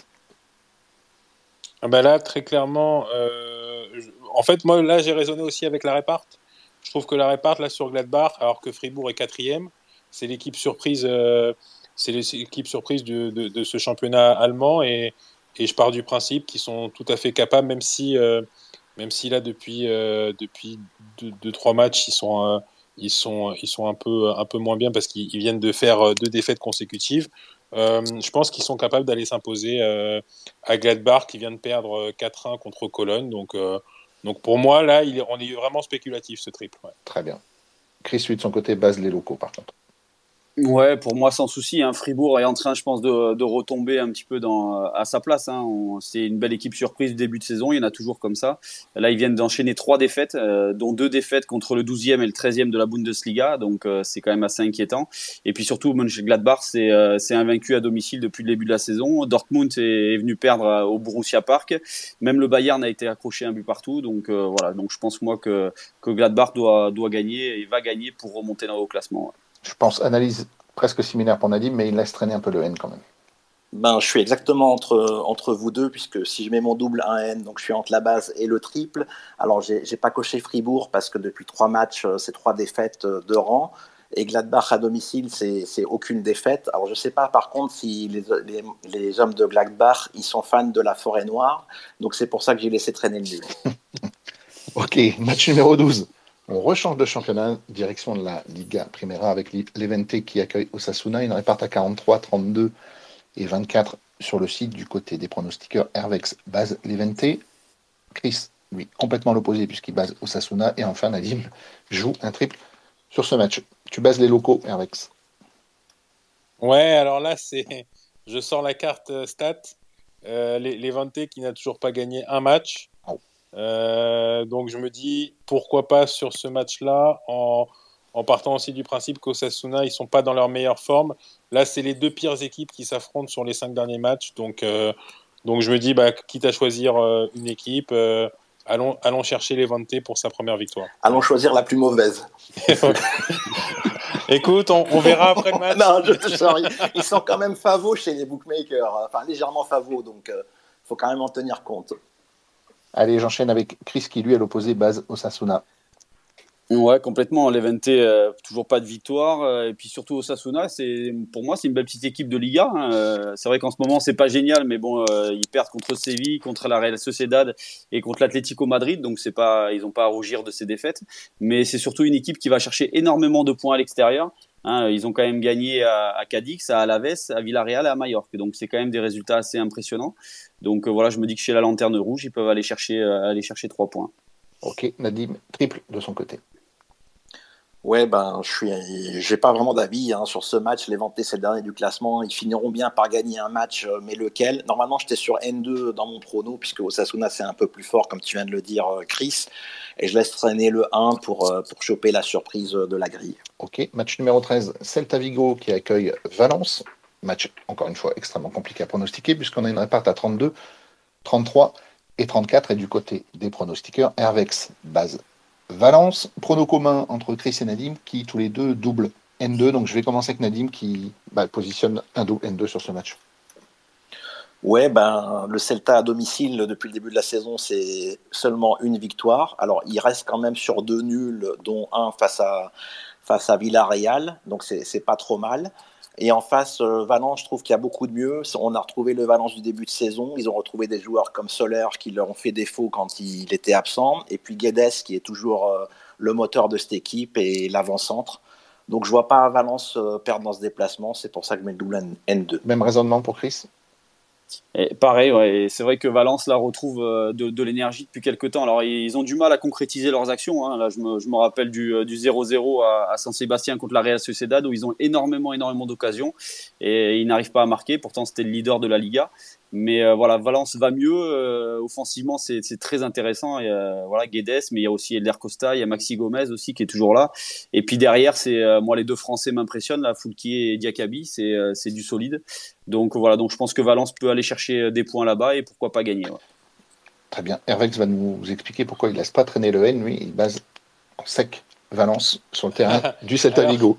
[SPEAKER 5] ah ben Là, très clairement, euh, en fait, moi, là, j'ai raisonné aussi avec la réparte. Je trouve que la réparte, là, sur Gladbach, alors que Fribourg est quatrième, c'est l'équipe surprise, euh, l'équipe surprise de, ce championnat allemand et, et, je pars du principe qu'ils sont tout à fait capables, même si euh, même si là depuis euh, depuis deux, trois matchs ils sont euh, ils sont ils sont un peu un peu moins bien parce qu'ils viennent de faire euh, deux défaites consécutives. je pense qu'ils sont capables d'aller s'imposer à Gladbach qui vient de perdre 4-1 contre Cologne. Donc donc pour moi là il on est vraiment spéculatif ce triple.
[SPEAKER 1] Très bien. Chris lui de son côté base les locaux par contre.
[SPEAKER 3] Ouais, pour moi sans souci. Hein. Fribourg est en train, je pense, de, de retomber un petit peu dans, à sa place. Hein. C'est une belle équipe surprise début de saison. Il y en a toujours comme ça. Là, ils viennent d'enchaîner trois défaites, euh, dont deux défaites contre le 12e et le 13e de la Bundesliga. Donc, euh, c'est quand même assez inquiétant. Et puis surtout, Mönchengladbach, c'est euh, invaincu à domicile depuis le début de la saison. Dortmund est, venu perdre euh, au Borussia Park. Même le Bayern a été accroché un but partout. Donc voilà. Donc je pense moi que, que Gladbach doit, doit gagner et va gagner pour remonter dans le classement
[SPEAKER 1] je pense, analyse presque similaire pour Nadim, mais il laisse traîner un peu le N quand même.
[SPEAKER 2] Ben, je suis exactement entre, entre vous deux, puisque si je mets mon double 1N, donc je suis entre la base et le triple. Alors, j'ai n'ai pas coché Fribourg parce que depuis trois matchs, euh, c'est trois défaites euh, de rang. Et Gladbach à domicile, c'est aucune défaite. Alors, je ne sais pas par contre si les, les, les, hommes de Gladbach, ils sont fans de la forêt noire. Donc, c'est pour ça que j'ai laissé traîner le nul. [laughs]
[SPEAKER 1] ok, match numéro 12. On rechange de championnat, direction de la Liga Primera avec l'Evente qui accueille Osasuna. Une réparte à 43, 32 et 24 sur le site du côté des pronostiqueurs Hervex base l'Evente. Chris, lui, complètement l'opposé puisqu'il base Osasuna. Et enfin, Nadim joue un triple sur ce match. Tu bases les locaux, Hervex
[SPEAKER 5] Ouais, alors là, c'est. Je sors la carte euh, stat. Euh, L'Evente qui n'a toujours pas gagné un match. Euh, donc je me dis pourquoi pas sur ce match-là en, partant aussi du principe qu'Osasuna ils sont pas dans leur meilleure forme. Là c'est les deux pires équipes qui s'affrontent sur les cinq derniers matchs. Donc euh, donc je me dis bah, quitte à choisir euh, une équipe. Allons, allons chercher les Levante pour sa première victoire.
[SPEAKER 2] Allons choisir la plus mauvaise. [laughs]
[SPEAKER 5] Écoute, on, verra après le match. [laughs]
[SPEAKER 2] non, je te ils sont quand même favots chez les bookmakers, enfin légèrement favots, donc il faut quand même en tenir compte.
[SPEAKER 1] Allez, j'enchaîne avec Chris qui lui à l'opposé base Osasuna.
[SPEAKER 3] Ouais, complètement. Levante, euh, toujours pas de victoire. Euh, et puis surtout Osasuna, c'est pour moi c'est une belle petite équipe de Liga. Hein. Euh, c'est vrai qu'en ce moment c'est pas génial, mais bon, ils perdent contre Séville, contre la Real Sociedad et contre l'Atlético Madrid, donc pas, ils ont pas à rougir de ces défaites. Mais c'est surtout une équipe qui va chercher énormément de points à l'extérieur. Hein, ils ont quand même gagné à, Cadix, à Alaves, à Villarreal et à Mallorca. Donc c'est quand même des résultats assez impressionnants. Donc euh, voilà, je me dis que chez la Lanterne Rouge, ils peuvent aller chercher, euh, aller chercher trois points.
[SPEAKER 1] Ok, Nadim, triple de son côté.
[SPEAKER 2] Ouais, ben, je suis, j'ai pas vraiment d'avis hein, sur ce match. Les Ventés, c'est le dernier du classement. Ils finiront bien par gagner un match, euh, mais lequel? Normalement, j'étais sur N2 dans mon prono, puisque Osasuna, c'est un peu plus fort, comme tu viens de le dire, euh, Chris. Et je laisse traîner le 1 pour, euh, pour choper la surprise de la grille.
[SPEAKER 1] Ok, match numéro 13, Celta Vigo qui accueille Valence. Match, encore une fois, extrêmement compliqué à pronostiquer, puisqu'on a une réparte à 32, 33 et 34. Et du côté des pronostiqueurs, Hervex base Valence, prono commun entre Chris et Nadim qui tous les deux doublent N2. Donc je vais commencer avec Nadim qui bah, positionne un double N2 sur ce match.
[SPEAKER 2] Ouais, ben, le Celta à domicile, depuis le début de la saison, c'est seulement une victoire. Alors, il reste quand même sur deux nuls, dont un face à, face à Villarreal, donc c'est pas trop mal. Et en face, euh, Valence, je trouve qu'il y a beaucoup de mieux. On a retrouvé le Valence du début de saison. Ils ont retrouvé des joueurs comme Soler qui leur ont fait défaut quand il était absent. Et puis Guedes qui est toujours euh, le moteur de cette équipe et l'avant-centre. Donc je vois pas Valence euh, perdre dans ce déplacement. C'est pour ça que je mets le double N2.
[SPEAKER 1] Même raisonnement pour Chris?
[SPEAKER 3] Pareil, c'est vrai que Valence là retrouve euh, de, l'énergie depuis quelques temps. Alors ils ont du mal à concrétiser leurs actions. Hein. Là, je me, rappelle du 0-0 à, à Saint-Sébastien contre la Real Sociedad où ils ont énormément, énormément d'occasions et ils n'arrivent pas à marquer. Pourtant, c'était le leader de la Liga. Mais euh, voilà, Valence va mieux. Euh, offensivement, c'est très intéressant. Et, euh, voilà, Guedes, mais il y a aussi Elder Costa, il y a Maxi Gomez aussi qui est toujours là. Et puis derrière, c'est moi les deux Français m'impressionnent, là, Foulquier et Diakabi, c'est du solide. Donc voilà, donc je pense que Valence peut aller chercher des points là-bas et pourquoi pas gagner.
[SPEAKER 1] Très bien. Hervex va nous expliquer pourquoi il laisse pas traîner le N, lui, il base en sec Valence sur le terrain [laughs] du Celta Vigo.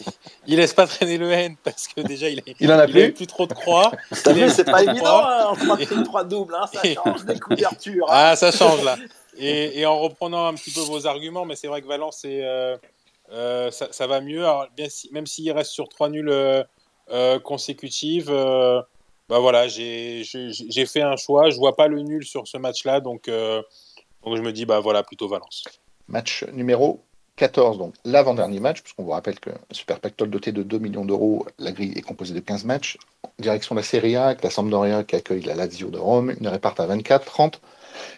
[SPEAKER 1] [laughs]
[SPEAKER 5] il laisse pas traîner le N parce que déjà il, est,
[SPEAKER 1] il en a plus.
[SPEAKER 5] plus trop de croix. [laughs]
[SPEAKER 2] c'est pas évident hein, en 3 3 doubles, hein, ça change des couvertures. Hein.
[SPEAKER 5] Ah, ça change là. Et, en reprenant un petit peu vos arguments, mais c'est vrai que Valence, euh, euh, ça, ça, va mieux. Alors, bien, même s'il reste sur 3 nuls euh, consécutives, bah voilà, j'ai fait un choix. Je vois pas le nul sur ce match-là, donc, donc je me dis bah voilà plutôt Valence.
[SPEAKER 1] Match numéro 14, donc l'avant-dernier match, puisqu'on vous rappelle que Super Pactol doté de 2 millions d'euros, la grille est composée de 15 matchs. Direction de la Serie A, avec la Sampdoria qui accueille la Lazio de Rome, une réparte à 24, 30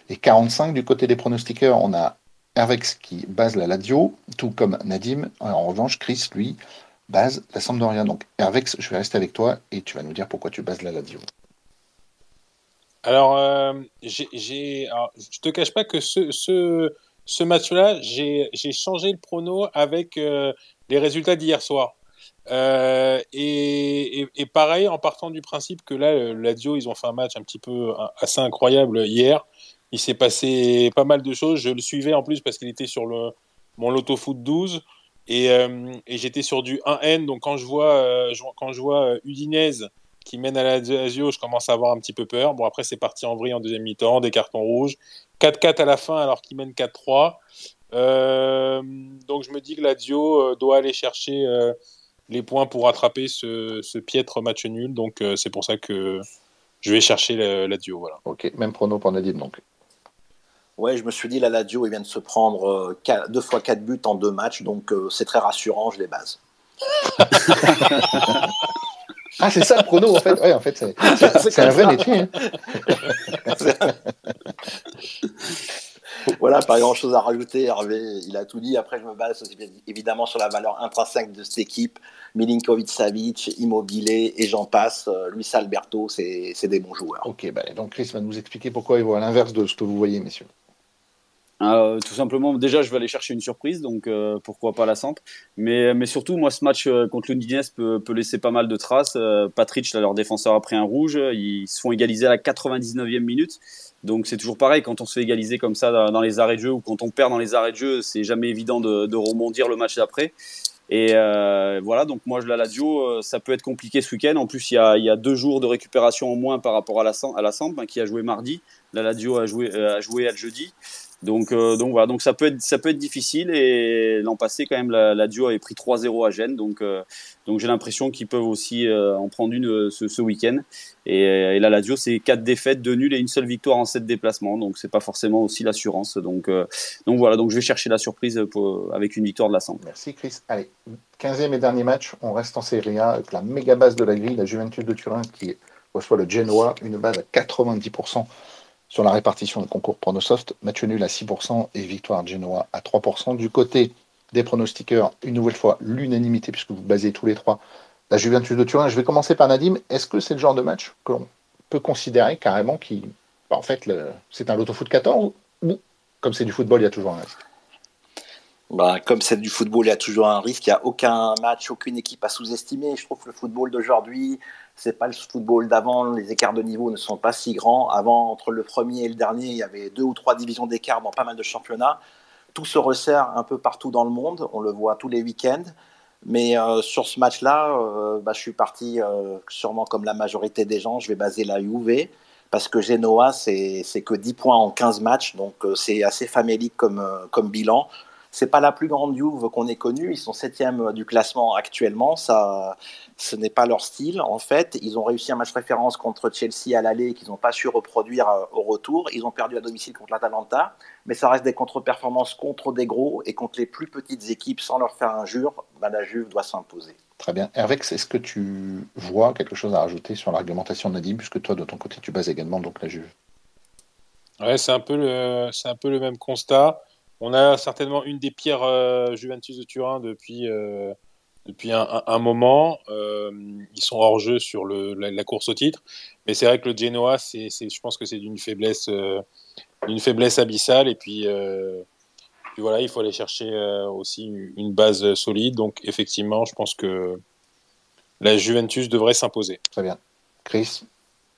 [SPEAKER 1] et 45. Du côté des pronostiqueurs, on a Hervex qui base la Lazio, tout comme Nadim. En revanche, Chris, lui, base la Sampdoria. Donc Hervex, je vais rester avec toi et tu vas nous dire pourquoi tu bases la Lazio.
[SPEAKER 5] Alors, euh, j'ai, je te cache pas que ce, ce ce match-là, j'ai changé le prono avec euh, les résultats d'hier soir. Euh, et, pareil, en partant du principe que là, l'Adio, ils ont fait un match un petit peu assez incroyable hier. Il s'est passé pas mal de choses. Je le suivais en plus parce qu'il était sur mon Loto Foot 12. Euh, et, j'étais sur du 1N. Donc quand je vois, quand je vois Udinese qui mène à la Lazio, je commence à avoir un petit peu peur. Bon, après, c'est parti en vrille en deuxième mi-temps, des cartons rouges. 4-4 à la fin alors qu'il mène 4-3. Euh, donc je me dis que Lazio euh, doit aller chercher euh, les points pour rattraper ce, piètre match nul. Donc c'est pour ça que je vais chercher la, Lazio. Voilà.
[SPEAKER 1] Ok, même prono pour Nadim donc.
[SPEAKER 2] Ouais, je me suis dit la Lazio, il vient de se prendre deux fois 4 buts en deux matchs, donc c'est très rassurant, je les base. [laughs]
[SPEAKER 1] Ah, c'est ça le prono, en fait. Ouais, en fait, c'est [laughs] un vrai métier. Hein. [laughs]
[SPEAKER 2] voilà, pas grand chose à rajouter. Hervé, il a tout dit. Après, je me base évidemment sur la valeur intrinsèque de cette équipe. Milinkovic, Savic, Immobilier et j'en passe. Luis Alberto, c'est des bons joueurs.
[SPEAKER 1] Ok, bah, donc Chris va nous expliquer pourquoi il voit l'inverse de ce que vous voyez, messieurs.
[SPEAKER 3] Euh, tout simplement, déjà, je vais aller chercher une surprise, donc euh, pourquoi pas la Samp. Mais, mais surtout, moi, ce match euh, contre l'Udinese peut, peut, laisser pas mal de traces. Patrick, là, leur défenseur, a pris un rouge. Ils se font égaliser à la 99e minute. Donc c'est toujours pareil, quand on se fait égaliser comme ça dans les arrêts de jeu ou quand on perd dans les arrêts de jeu, c'est jamais évident de, de le match d'après. Et voilà, donc moi, je la Lazio, ça peut être compliqué ce week-end. En plus, il y, a, il y, a, deux jours de récupération en moins par rapport à la, à hein, qui a joué mardi. La Lazio a joué, a joué à jeudi. Donc, euh, donc voilà, donc ça peut être, ça peut être difficile. Et l'an passé, quand même, la, la Duo avait pris 3-0 à Gênes. Donc, euh, donc j'ai l'impression qu'ils peuvent aussi euh, en prendre une ce, ce week-end. Et, et, là, la Duo, c'est quatre défaites, deux nuls et une seule victoire en sept déplacements. Donc, c'est pas forcément aussi l'assurance. Donc, donc voilà, donc je vais chercher la surprise pour, avec une victoire de la Samp.
[SPEAKER 1] Merci Chris. Allez, 15e et dernier match, on reste en Serie A avec la méga base de la grille, la Juventus de Turin qui reçoit le Genoa, une base à 90% sur la répartition du concours Pronosoft, match nul à 6% et victoire Genoa à 3%. Du côté des pronostiqueurs, une nouvelle fois, l'unanimité, puisque vous basez tous les trois la Juventus de Turin. Je vais commencer par Nadim. Est-ce que c'est le genre de match qu'on peut considérer carrément qui, bah, en fait, c'est un loto foot 14 ou, comme c'est du football, il y a toujours un risque?
[SPEAKER 2] Bah, comme c'est du football, il y a toujours un risque. Il n'y a aucun match, aucune équipe à sous-estimer. Je trouve que le football d'aujourd'hui, c'est pas le football d'avant. Les écarts de niveau ne sont pas si grands. Avant, entre le premier et le dernier, il y avait deux ou trois divisions d'écart dans pas mal de championnats. tout se resserre un peu partout dans le monde. On le voit tous les week-ends. Mais euh, sur ce match-là, euh, bah, je suis parti euh, sûrement comme la majorité des gens. Je vais baser la Juve parce que Genoa, c'est que 10 points en 15 matchs. Donc c'est assez famélique comme, comme bilan. C'est pas la plus grande Juve qu'on ait connue. Ils sont septième du classement actuellement. Ça, ce n'est pas leur style. En fait, ils ont réussi un match référence contre Chelsea à l'aller qu'ils n'ont pas su reproduire euh, au retour. Ils ont perdu à domicile contre l'Atalanta, mais ça reste des contre-performances contre des gros et contre les plus petites équipes sans leur faire injure. Bah, la Juve doit s'imposer.
[SPEAKER 1] Très bien. Hervex, est-ce que tu vois quelque chose à rajouter sur l'argumentation de Nadim, puisque toi, de ton côté, tu bases également donc la Juve?
[SPEAKER 5] Ouais, c'est un peu le, c'est un peu le même constat. On a certainement une des pires euh, Juventus de Turin depuis, euh, depuis un, moment. Euh, ils sont hors jeu sur la, course au titre. Mais c'est vrai que le Genoa, c'est, je pense que c'est d'une faiblesse, une faiblesse abyssale. Et puis, puis, voilà, il faut aller chercher aussi une base solide. Donc effectivement, je pense que la Juventus devrait s'imposer.
[SPEAKER 1] Très bien. Chris?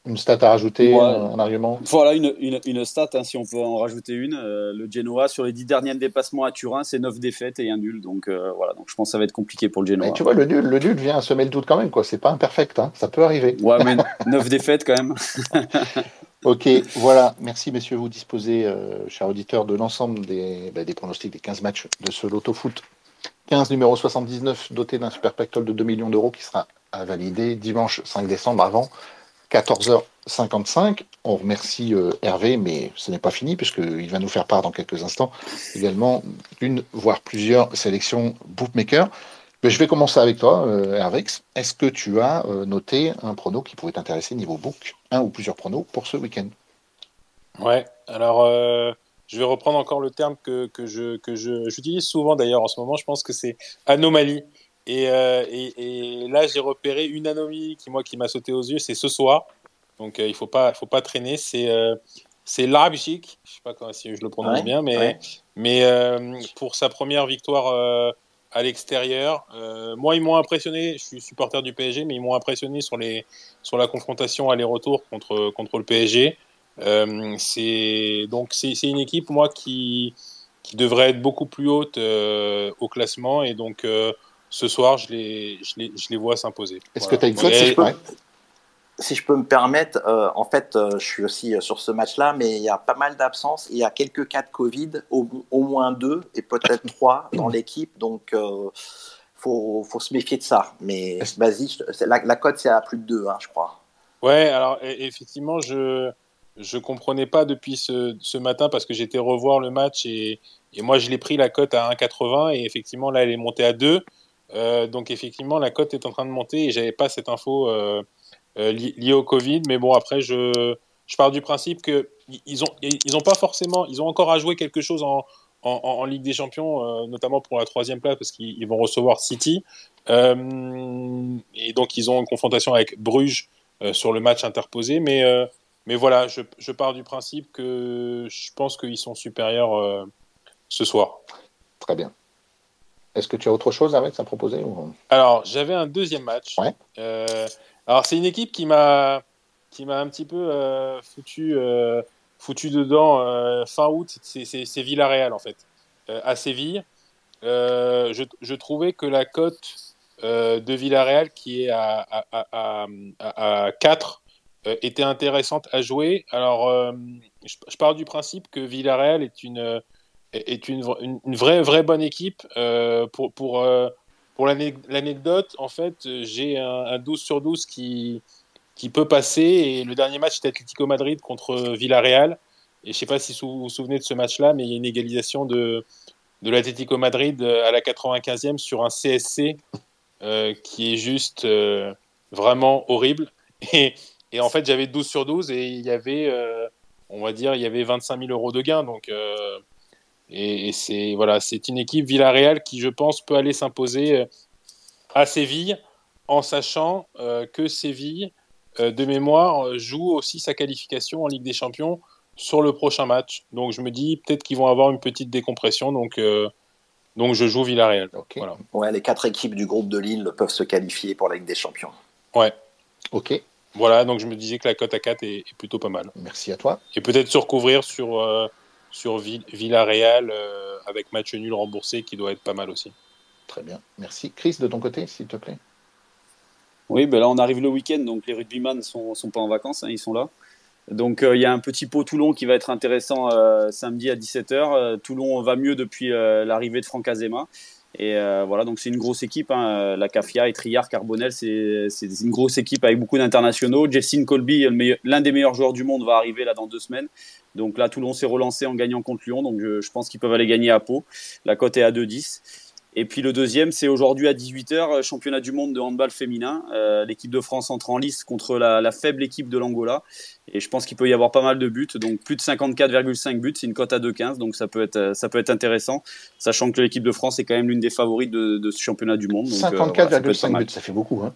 [SPEAKER 1] Une stat à rajouter en argument
[SPEAKER 3] Voilà, une, une, une stat, hein, si on peut en rajouter une. Euh, le Genoa, sur les dix derniers dépassements à Turin, c'est 9 défaites et un nul. Donc euh, voilà, donc je pense que ça va être compliqué pour le Genoa.
[SPEAKER 1] tu vois, le nul, le nul vient semer le doute quand même. quoi. C'est pas imperfect, hein. ça peut arriver.
[SPEAKER 3] Ouais, mais 9 défaites quand même. [laughs]
[SPEAKER 1] ok, voilà. Merci, messieurs. Vous disposez, euh, chers auditeurs, de l'ensemble des, bah, des pronostics des 15 matchs de ce Loto Foot 15 numéro 79, doté d'un super pactole de 2 millions d'euros qui sera à valider dimanche 5 décembre avant 14h55. On remercie euh, Hervé, mais ce n'est pas fini puisqu'il va nous faire part dans quelques instants également d'une, voire plusieurs sélections bookmaker. Mais je vais commencer avec toi, euh, Hervé. Est-ce que tu as euh, noté un prono qui pourrait t'intéresser niveau book, un ou plusieurs pronos pour ce week-end?
[SPEAKER 5] Ouais, alors je vais reprendre encore le terme que, que je que j'utilise souvent d'ailleurs en ce moment. Je pense que c'est anomalie. Euh, et, et, là, j'ai repéré une anomalie qui, moi, qui m'a sauté aux yeux, c'est ce soir. Donc, euh, il ne faut pas, faut pas traîner. C'est euh, c'est Leipzig, je ne sais pas si je le prononce bien, mais, mais pour sa première victoire à l'extérieur, moi, ils m'ont impressionné. Je suis supporter du PSG, mais ils m'ont impressionné sur, les, sur la confrontation aller-retour contre, contre le PSG. c'est donc c'est une équipe, moi, qui, qui devrait être beaucoup plus haute au classement. Et donc, ce soir, je les, je les, je les vois s'imposer.
[SPEAKER 1] Est-ce que tu as une
[SPEAKER 2] cote si, je peux, si je peux me permettre, euh, en fait, euh, je suis aussi euh, sur ce match-là, mais il y a pas mal d'absences. Il y a quelques cas de Covid, au, au moins deux et peut-être [laughs] trois dans l'équipe. Donc, il faut, faut, se méfier de ça. Mais vas-y, la, la cote, c'est à plus de deux, hein, je crois.
[SPEAKER 5] Ouais, alors effectivement, je je comprenais pas depuis ce, ce matin parce que j'étais revoir le match et, et moi je l'ai pris la cote à 1,80 et effectivement là elle est montée à 2. Euh, donc effectivement, la cote est en train de monter et j'avais pas cette info euh, euh, liée au Covid. Mais bon, après, je, je pars du principe que ils ont, ils ont pas forcément, ils ont encore à jouer quelque chose en, en, Ligue des Champions, notamment pour la troisième place parce qu'ils vont recevoir City. et donc ils ont une confrontation avec Bruges sur le match interposé. Mais, mais voilà, je, je, pars du principe que je pense qu'ils sont supérieurs ce soir.
[SPEAKER 1] Très bien. Est-ce que tu as autre chose avec à proposer
[SPEAKER 5] Alors, j'avais un deuxième match. Euh, alors, c'est une équipe qui m'a qui m'a un petit peu euh, foutu, euh, foutu dedans fin août. C'est Villarreal, en fait. à Séville, je, je, trouvais que la cote de Villarreal, qui est à, à, à, à 4, était intéressante à jouer. Alors, je, je, pars du principe que Villarreal est une est une, une, vraie, vraie bonne équipe. Euh, pour pour, euh, pour l'anecdote, en fait, j'ai un, 12 sur 12 qui, qui peut passer. Et le dernier match, c'était Atlético Madrid contre Villarreal. Et je ne sais pas si vous vous souvenez de ce match-là, mais il y a une égalisation de, de l'Atlético Madrid à la 95e sur un CSC euh, qui est juste vraiment horrible. [laughs] Et, et en fait, j'avais 12 sur 12 et il y avait, on va dire, il y avait 25 000 euros de gain. Donc, et, c'est voilà, c'est une équipe Villarreal qui, je pense, peut aller s'imposer euh, à Séville, en sachant euh, que Séville, euh, de mémoire, joue aussi sa qualification en Ligue des Champions sur le prochain match. Donc je me dis peut-être qu'ils vont avoir une petite décompression. Donc donc je joue Villarreal.
[SPEAKER 2] Voilà. Ouais, les quatre équipes du groupe de Lille peuvent se qualifier pour la Ligue des Champions.
[SPEAKER 5] Ouais.
[SPEAKER 1] Ok.
[SPEAKER 5] Voilà, donc je me disais que la cote à 4 est, plutôt pas mal.
[SPEAKER 1] Merci à toi.
[SPEAKER 5] Et peut-être se recouvrir sur, sur Villarreal avec match nul remboursé qui doit être pas mal aussi.
[SPEAKER 1] Très bien, merci. Chris, de ton côté, s'il te plaît.
[SPEAKER 3] Oui, ben là on arrive le week-end, donc les rugbyman sont, sont pas en vacances, hein, ils sont là. Donc il y a un petit pot Toulon qui va être intéressant samedi à 17h. Toulon va mieux depuis l'arrivée de Franck Azema. Et euh, voilà, donc c'est une grosse équipe. Hein. La CAFIA et Triard, Carbonel, c'est une grosse équipe avec beaucoup d'internationaux. Justin Colby, l'un des meilleurs joueurs du monde, va arriver là dans deux semaines. Donc là, Toulon s'est relancé en gagnant contre Lyon. Donc je, je pense qu'ils peuvent aller gagner à Pau. La cote est à 2-10. Et puis le deuxième, c'est aujourd'hui à 18h, championnat du monde de handball féminin. Euh, l'équipe de France entre en lice contre la, faible équipe de l'Angola. Et je pense qu'il peut y avoir pas mal de buts. Donc plus de 54,5 buts, c'est une cote à 2,15. Donc ça peut, être, ça peut être intéressant, sachant que l'équipe de France est quand même l'une des favorites de, ce championnat du monde.
[SPEAKER 1] 54,5 euh, buts, ça fait beaucoup. Hein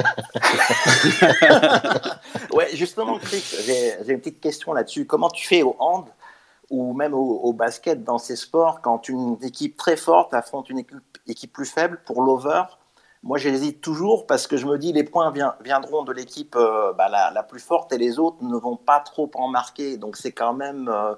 [SPEAKER 1] [laughs]
[SPEAKER 2] ouais, justement, Chris, j'ai une petite question là-dessus. Comment tu fais au hand ou même au, basket, dans ces sports, quand une équipe très forte affronte une équipe, plus faible pour l'over, moi j'hésite toujours parce que je me dis les points viendront de l'équipe euh, bah, la, plus forte et les autres ne vont pas trop en marquer. Donc c'est quand même euh,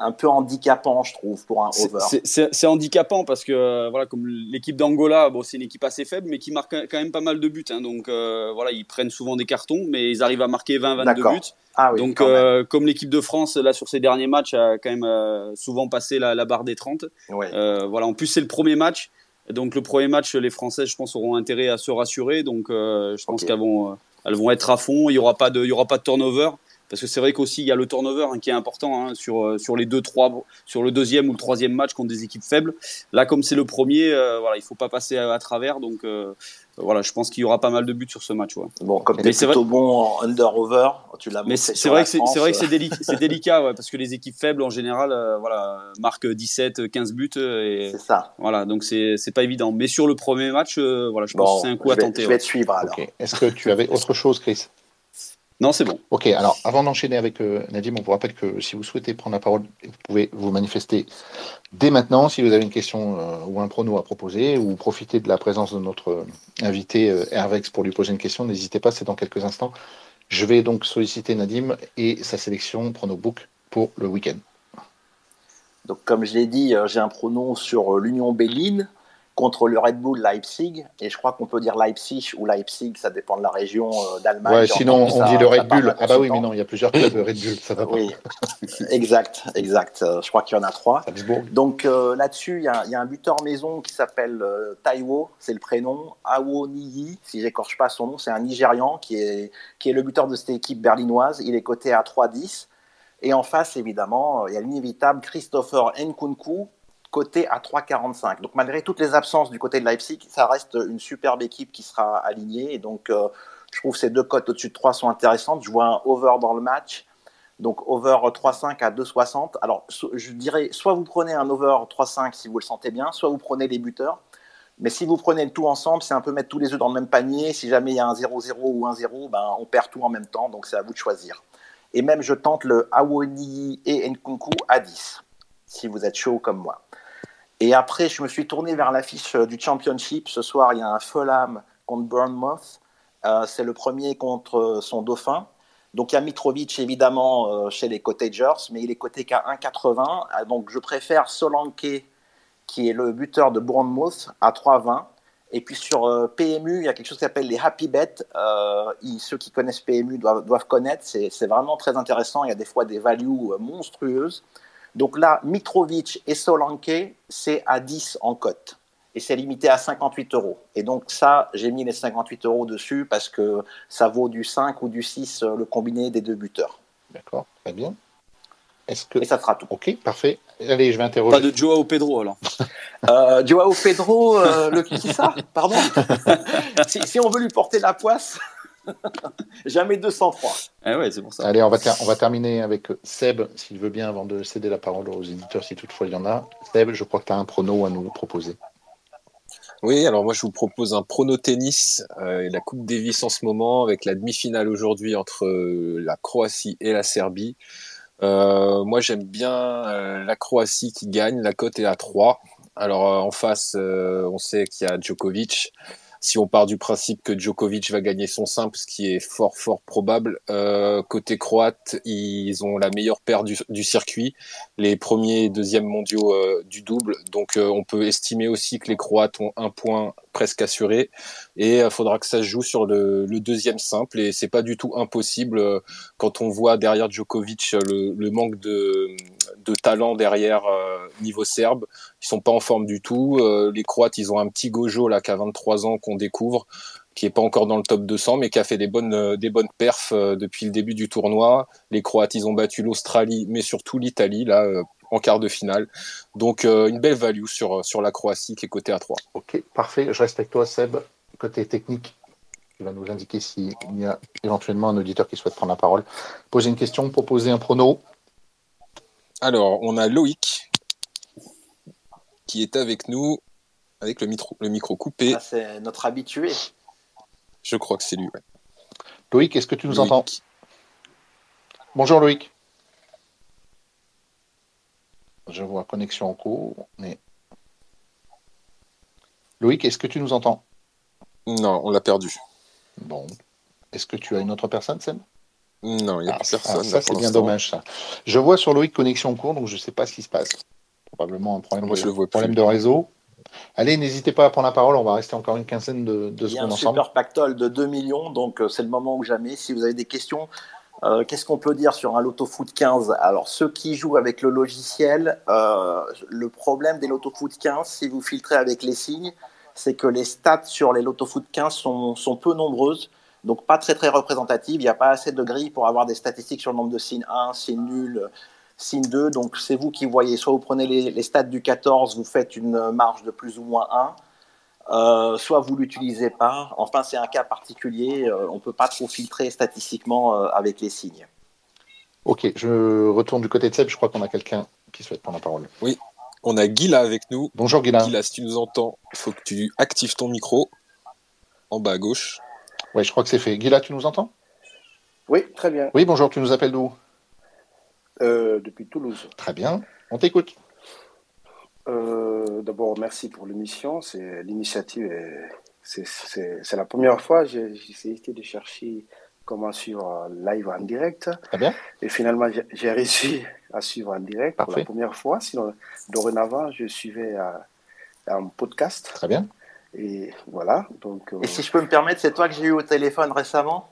[SPEAKER 2] un peu handicapant, je trouve, pour un over.
[SPEAKER 3] C'est handicapant parce que, euh, voilà, comme l'équipe d'Angola, bon, c'est une équipe assez faible, mais qui marque quand même pas mal de buts. Hein. donc, euh, voilà, ils prennent souvent des cartons, mais ils arrivent à marquer 20-22 buts. Ah donc, euh, comme l'équipe de France, là, sur ces derniers matchs, a quand même souvent passé la, barre des 30. voilà, en plus, c'est le premier match. Donc, le premier match, les Français, je pense, auront intérêt à se rassurer. Donc, je pense qu'elles vont, elles vont être à fond. Il n'y aura, pas de, il y aura pas de turnover. Parce que c'est vrai qu'aussi, il y a le turnover hein, qui est important hein, sur, euh, sur les deux, trois, sur le deuxième ou le troisième match contre des équipes faibles. Là, comme c'est le premier, euh, voilà, il ne faut pas passer à, travers. Donc, euh, voilà, je pense qu'il y aura pas mal de buts sur ce match.
[SPEAKER 2] Bon, comme tu es plutôt bon en under-over, tu l'as
[SPEAKER 3] Mais c'est vrai, c'est vrai que c'est délicat, délicat parce que les équipes faibles, en général, voilà, marquent 17, 15 buts. C'est ça. Voilà, donc c'est pas évident. Mais sur le premier match, voilà, je pense que c'est un coup
[SPEAKER 2] à
[SPEAKER 3] tenter.
[SPEAKER 2] Je vais te suivre alors.
[SPEAKER 1] Est-ce que tu avais autre chose, Chris?
[SPEAKER 3] Non, c'est bon.
[SPEAKER 1] Ok, alors avant d'enchaîner avec euh, Nadim, on vous rappelle que si vous souhaitez prendre la parole, vous pouvez vous manifester dès maintenant si vous avez une question euh, ou un prono à proposer ou profiter de la présence de notre euh, invité Hervex pour lui poser une question. N'hésitez pas, c'est dans quelques instants. Je vais donc solliciter Nadim et sa sélection pronobook pour le week-end.
[SPEAKER 2] Donc, comme je l'ai dit, j'ai un pronom sur l'Union Béline contre le Red Bull Leipzig. Et je crois qu'on peut dire Leipzig ou Leipzig, ça dépend de la région euh, d'Allemagne.
[SPEAKER 1] Ouais, sinon, on dit le Red Bull. Ah bah oui, mais non, il y a plusieurs clubs de Red Bull, ça va pas. Oui,
[SPEAKER 2] exact, exact. Euh, je crois qu'il y en a trois. Donc euh, là-dessus, il y, a un buteur maison qui s'appelle Taiwo, c'est le prénom. Awo Niyi, si j'écorche pas son nom, c'est un Nigérian qui est, qui est le buteur de cette équipe berlinoise. Il est coté à 3-10. Et en face, évidemment, il y a l'inévitable Christopher Nkunku, côté à 3,45. Donc malgré toutes les absences du côté de Leipzig, ça reste une superbe équipe qui sera alignée. Et donc euh, je trouve ces deux cotes au-dessus de 3 sont intéressantes. Je vois un over dans le match. Donc over 3,5 à 2,60. Alors je dirais, soit vous prenez un over 3,5 si vous le sentez bien, soit vous prenez les buteurs. Mais si vous prenez le tout ensemble, c'est un peu mettre tous les œufs dans le même panier. Si jamais il y a un 0-0 ou un 0, ben, on perd tout en même temps. Donc c'est à vous de choisir. Et même je tente le Awoni et Nkunku à 10, si vous êtes chaud comme moi. Et après, je me suis tourné vers l'affiche euh, du Championship. Ce soir, il y a un Fulham contre Bournemouth. Euh, c'est le premier contre euh, son dauphin. Donc il y a Mitrovic évidemment chez les Cottagers, mais il est coté qu'à 1,80. Donc je préfère Solanke, qui est le buteur de Bournemouth, à 3,20. Et puis sur PMU, il y a quelque chose qui s'appelle les Happy Bet. ceux qui connaissent PMU doivent, doivent connaître. C'est vraiment très intéressant. Il y a des fois des values monstrueuses. Donc là, Mitrovic et Solanke, c'est à 10 en cote. Et c'est limité à 58 euros. Et donc ça, j'ai mis les 58 euros dessus parce que ça vaut du 5 ou du 6 euh, le combiné des deux buteurs.
[SPEAKER 1] D'accord, très bien. Est-ce que...
[SPEAKER 2] Et ça sera tout.
[SPEAKER 1] Ok, parfait. Allez, je vais interroger.
[SPEAKER 3] Pas de Joao Pedro alors. [laughs]
[SPEAKER 2] euh, Joao Pedro, euh, le qui ça? Pardon? [laughs] Si, si, on veut lui porter la poisse. [laughs] Jamais 203.
[SPEAKER 3] Ah ouais, c'est pour ça.
[SPEAKER 1] Allez, on va, on va terminer avec Seb, s'il veut bien, avant de céder la parole aux éditeurs, si toutefois il y en a. Seb, je crois que tu as un prono à nous proposer.
[SPEAKER 4] Oui, alors moi je vous propose un prono tennis, euh, la Coupe Davis en ce moment, avec la demi-finale aujourd'hui entre euh, la Croatie et la Serbie. Euh, moi j'aime bien la Croatie qui gagne, la cote est à 3. Alors en face, on sait qu'il y a Djokovic.
[SPEAKER 5] Si on part du principe que Djokovic va gagner son simple, ce qui est fort fort probable, euh, côté croate, ils ont la meilleure paire du, circuit, les premiers et deuxièmes mondiaux euh, du double. Donc euh, on peut estimer aussi que les Croates ont un point presque assuré et il faudra que ça se joue sur le, deuxième simple et c'est pas du tout impossible quand on voit derrière Djokovic le, manque de, talent derrière niveau serbe. Ils sont pas en forme du tout. les Croates, ils ont un petit Gojo là qui a 23 ans qu'on découvre qui est pas encore dans le top 200, mais qui a fait des bonnes, euh, des bonnes perfs euh, depuis le début du tournoi. Les Croates, ils ont battu l'Australie, mais surtout l'Italie, là, euh, en quart de finale. Donc, une belle value sur, sur la Croatie qui est côté à 3.
[SPEAKER 1] Ok, parfait. Je reste avec toi, Seb, côté technique. qui va nous indiquer s'il y a éventuellement un auditeur qui souhaite prendre la parole. Poser une question, proposer un prono.
[SPEAKER 5] Alors, on a Loïc qui est avec nous avec le micro, le micro coupé.
[SPEAKER 2] Ah, c'est notre habitué.
[SPEAKER 5] Je crois que c'est lui.
[SPEAKER 1] Loïc, est-ce que tu nous entends? Bonjour Loïc. Je vois connexion en cours. Mais... Loïc, est-ce que tu nous entends?
[SPEAKER 5] Non, on l'a perdu.
[SPEAKER 1] Bon. Est-ce que tu as une autre personne, Sam
[SPEAKER 5] Non, il n'y a ah, personne.
[SPEAKER 1] ça, c'est bien dommage, ça. Je vois sur Loïc connexion en cours, donc je ne sais pas ce qui se passe. Probablement un problème, de, problème de réseau. Allez, n'hésitez pas à prendre la parole, on va rester encore une quinzaine de, de secondes ensemble. Il y a un
[SPEAKER 2] super pactole de 2 millions, donc euh, c'est le moment ou jamais. Si vous avez des questions, euh, qu'est-ce qu'on peut dire sur un Loto Foot 15 Alors, ceux qui jouent avec le logiciel, euh, le problème des Loto Foot 15, si vous filtrez avec les signes, c'est que les stats sur les Loto Foot 15 sont, sont peu nombreuses, donc pas très très représentatives. Il n'y a pas assez de grilles pour avoir des statistiques sur le nombre de signes 1, signes nuls, signe 2, donc c'est vous qui voyez. Soit vous prenez les, stats du 14, vous faites une marge de plus ou moins 1, euh, soit vous l'utilisez pas. Enfin, c'est un cas particulier. Euh, on ne peut pas trop filtrer statistiquement euh, avec les signes.
[SPEAKER 1] Ok, je retourne du côté de Seb. Je crois qu'on a quelqu'un qui souhaite prendre la parole.
[SPEAKER 5] Oui, on a Guilla avec nous.
[SPEAKER 1] Bonjour Guilla.
[SPEAKER 5] Guilla, si tu nous entends, il faut que tu actives ton micro en bas à gauche.
[SPEAKER 1] Oui, je crois que c'est fait. Guilla, tu nous entends?
[SPEAKER 6] Oui, très bien.
[SPEAKER 1] Oui, bonjour, tu nous appelles d'où?
[SPEAKER 6] Euh, depuis Toulouse.
[SPEAKER 1] Très bien, on t'écoute.
[SPEAKER 6] Euh, d'abord, merci pour l'émission. C'est l'initiative. C'est la première fois j'ai essayé de chercher comment suivre live en direct.
[SPEAKER 1] Très bien.
[SPEAKER 6] Et finalement, j'ai réussi à suivre en direct pour la première fois. Sinon, dorénavant, je suivais un podcast.
[SPEAKER 1] Très bien.
[SPEAKER 6] Et voilà. Donc,
[SPEAKER 2] Et si je peux me permettre, c'est toi que j'ai eu au téléphone récemment?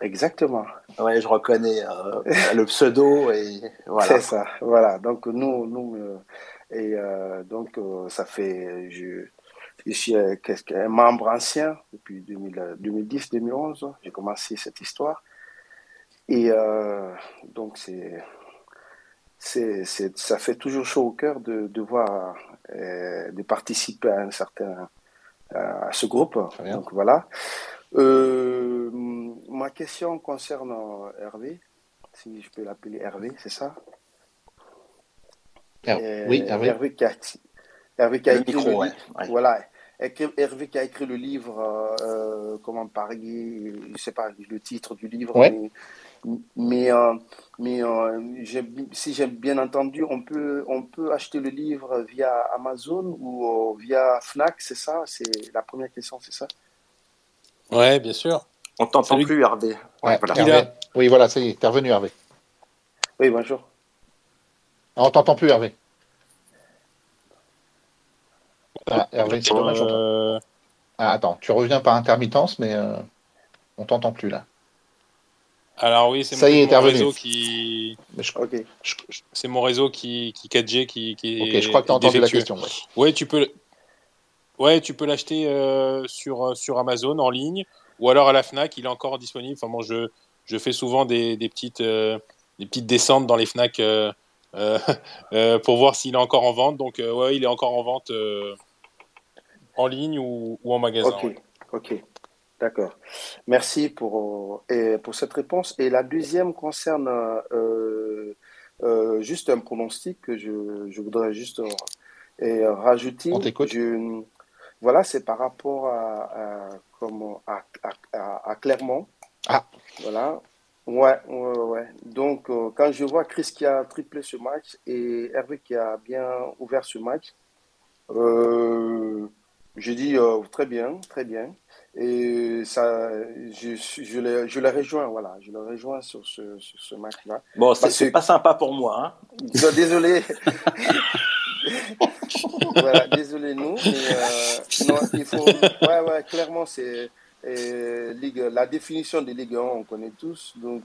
[SPEAKER 6] Exactement.
[SPEAKER 2] Oui, je reconnais euh, le pseudo et [laughs] voilà.
[SPEAKER 6] C'est ça, voilà. Donc nous, nous euh, et euh, donc ça fait, je, je suis un membre ancien depuis 2010-2011. J'ai commencé cette histoire et donc c'est, c'est, ça fait toujours chaud au cœur de, de voir, de participer à un certain à ce groupe. Donc voilà. Euh, ma question concerne Hervé, si je peux l'appeler Hervé, c'est ça?
[SPEAKER 1] Euh, Oui, Hervé.
[SPEAKER 6] Hervé qui a, Hervé qui a écrit le livre. Voilà. Hervé qui a écrit le livre, euh, comment parler, je ne sais pas le titre du livre, mais, mais, si j'ai bien entendu, on peut, on peut acheter le livre via Amazon ou via Fnac, c'est ça? C'est la première question, c'est ça?
[SPEAKER 5] Ouais, bien sûr.
[SPEAKER 2] On t'entend plus, Hervé.
[SPEAKER 1] Oui, voilà, ça y est, t'es revenu, Hervé.
[SPEAKER 6] Oui, bonjour.
[SPEAKER 1] Ah, on t'entend plus, Hervé. Ah, Hervé, c'est dommage. Euh, ah, attends, tu reviens par intermittence, mais euh, on t'entend plus là.
[SPEAKER 5] Alors oui, c'est mon, réseau qui. C'est mon réseau qui, qui 4G qui, qui
[SPEAKER 1] Ok, je crois que tu as entendu la question.
[SPEAKER 5] Ouais. tu peux. Ouais, tu peux l'acheter euh, sur, sur Amazon en ligne ou alors à la Fnac, il est encore disponible. Enfin, moi, je, je fais souvent des, des petites, euh, des petites descentes dans les Fnac euh, [laughs] pour voir s'il est encore en vente. Donc, ouais, il est encore en vente en ligne ou, ou en magasin.
[SPEAKER 6] Ok, ok. D'accord. Merci pour, et pour cette réponse. Et la deuxième concerne juste un pronostic que je, je voudrais juste rajouter.
[SPEAKER 1] On t'écoute.
[SPEAKER 6] Voilà, c'est par rapport à, à, à, Clermont.
[SPEAKER 1] Ah.
[SPEAKER 6] Voilà. Ouais, ouais, ouais. Donc, euh, quand je vois Chris qui a triplé ce match et Hervé qui a bien ouvert ce match, euh, Je dis euh, très bien, très bien. Et ça, je, je, les, je les rejoins, voilà, je les rejoins sur ce, sur ce match-là.
[SPEAKER 2] Bon, c'est pas sympa pour moi. Hein.
[SPEAKER 6] Désolé. [laughs] voilà, désolé nous. Mais, non, il faut, ouais, ouais, clairement, c'est Ligue, la définition de Ligue 1, on connaît tous. Donc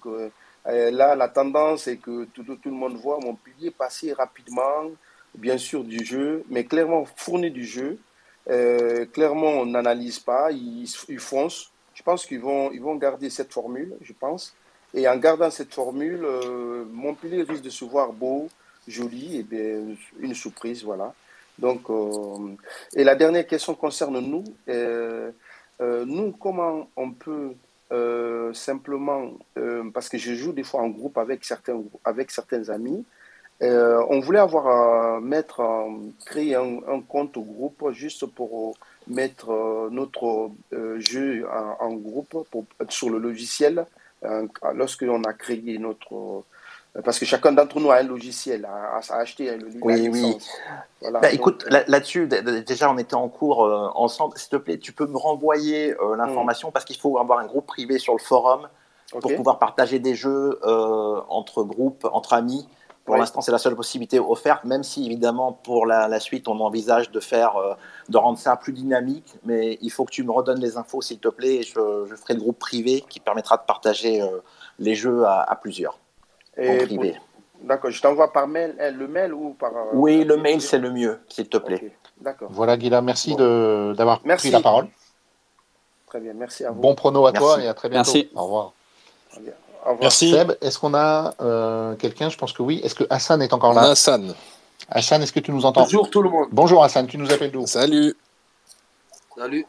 [SPEAKER 6] euh, là, la tendance est que tout, le monde voit Montpellier passer rapidement, bien sûr, du jeu, mais clairement fournir du jeu. Euh, clairement, on n'analyse pas, ils, foncent. Je pense qu'ils vont, ils vont garder cette formule, je pense. Et en gardant cette formule, euh, Montpellier risque de se voir beau, joli, et bien une surprise, voilà. Donc, euh, et la dernière question concerne nous. Euh, euh, nous, comment on peut simplement, parce que je joue des fois en groupe avec certains, avec certains amis, euh, on voulait avoir à mettre, créer un, un, compte au groupe juste pour mettre euh, notre euh, jeu en, groupe sur le logiciel lorsque l'on a créé notre parce que chacun d'entre nous a un logiciel à, à acheter le
[SPEAKER 2] Oui, oui. Voilà, bah, écoute, là-dessus, déjà, on était en cours ensemble. S'il te plaît, tu peux me renvoyer l'information parce qu'il faut avoir un groupe privé sur le forum pour pouvoir partager des jeux entre groupes, entre amis. Pour l'instant, c'est la seule possibilité offerte, même si évidemment pour la, suite, on envisage de faire, euh, de rendre ça plus dynamique. Mais il faut que tu me redonnes les infos, s'il te plaît. Et je, je, ferai le groupe privé qui permettra de partager euh, les jeux à, plusieurs.
[SPEAKER 6] Et privé. D'accord. Je t'envoie par mail, eh, le mail ou par. Euh,
[SPEAKER 2] oui, le mail, c'est le mieux, s'il te plaît.
[SPEAKER 6] D'accord.
[SPEAKER 1] Voilà, Guilla, merci d'avoir pris la parole.
[SPEAKER 6] Très bien, merci à vous.
[SPEAKER 1] Bon prono à toi et à très bientôt.
[SPEAKER 3] Merci.
[SPEAKER 1] Au revoir.
[SPEAKER 5] Merci.
[SPEAKER 1] Seb, est-ce qu'on a euh, quelqu'un? Je pense que oui. Est-ce que Hassan est encore là?
[SPEAKER 4] Hassan.
[SPEAKER 1] Hassan, est-ce que tu nous entends?
[SPEAKER 7] Bonjour tout le monde.
[SPEAKER 1] Bonjour Hassan, tu nous appelles d'où?
[SPEAKER 4] Salut.
[SPEAKER 7] Salut.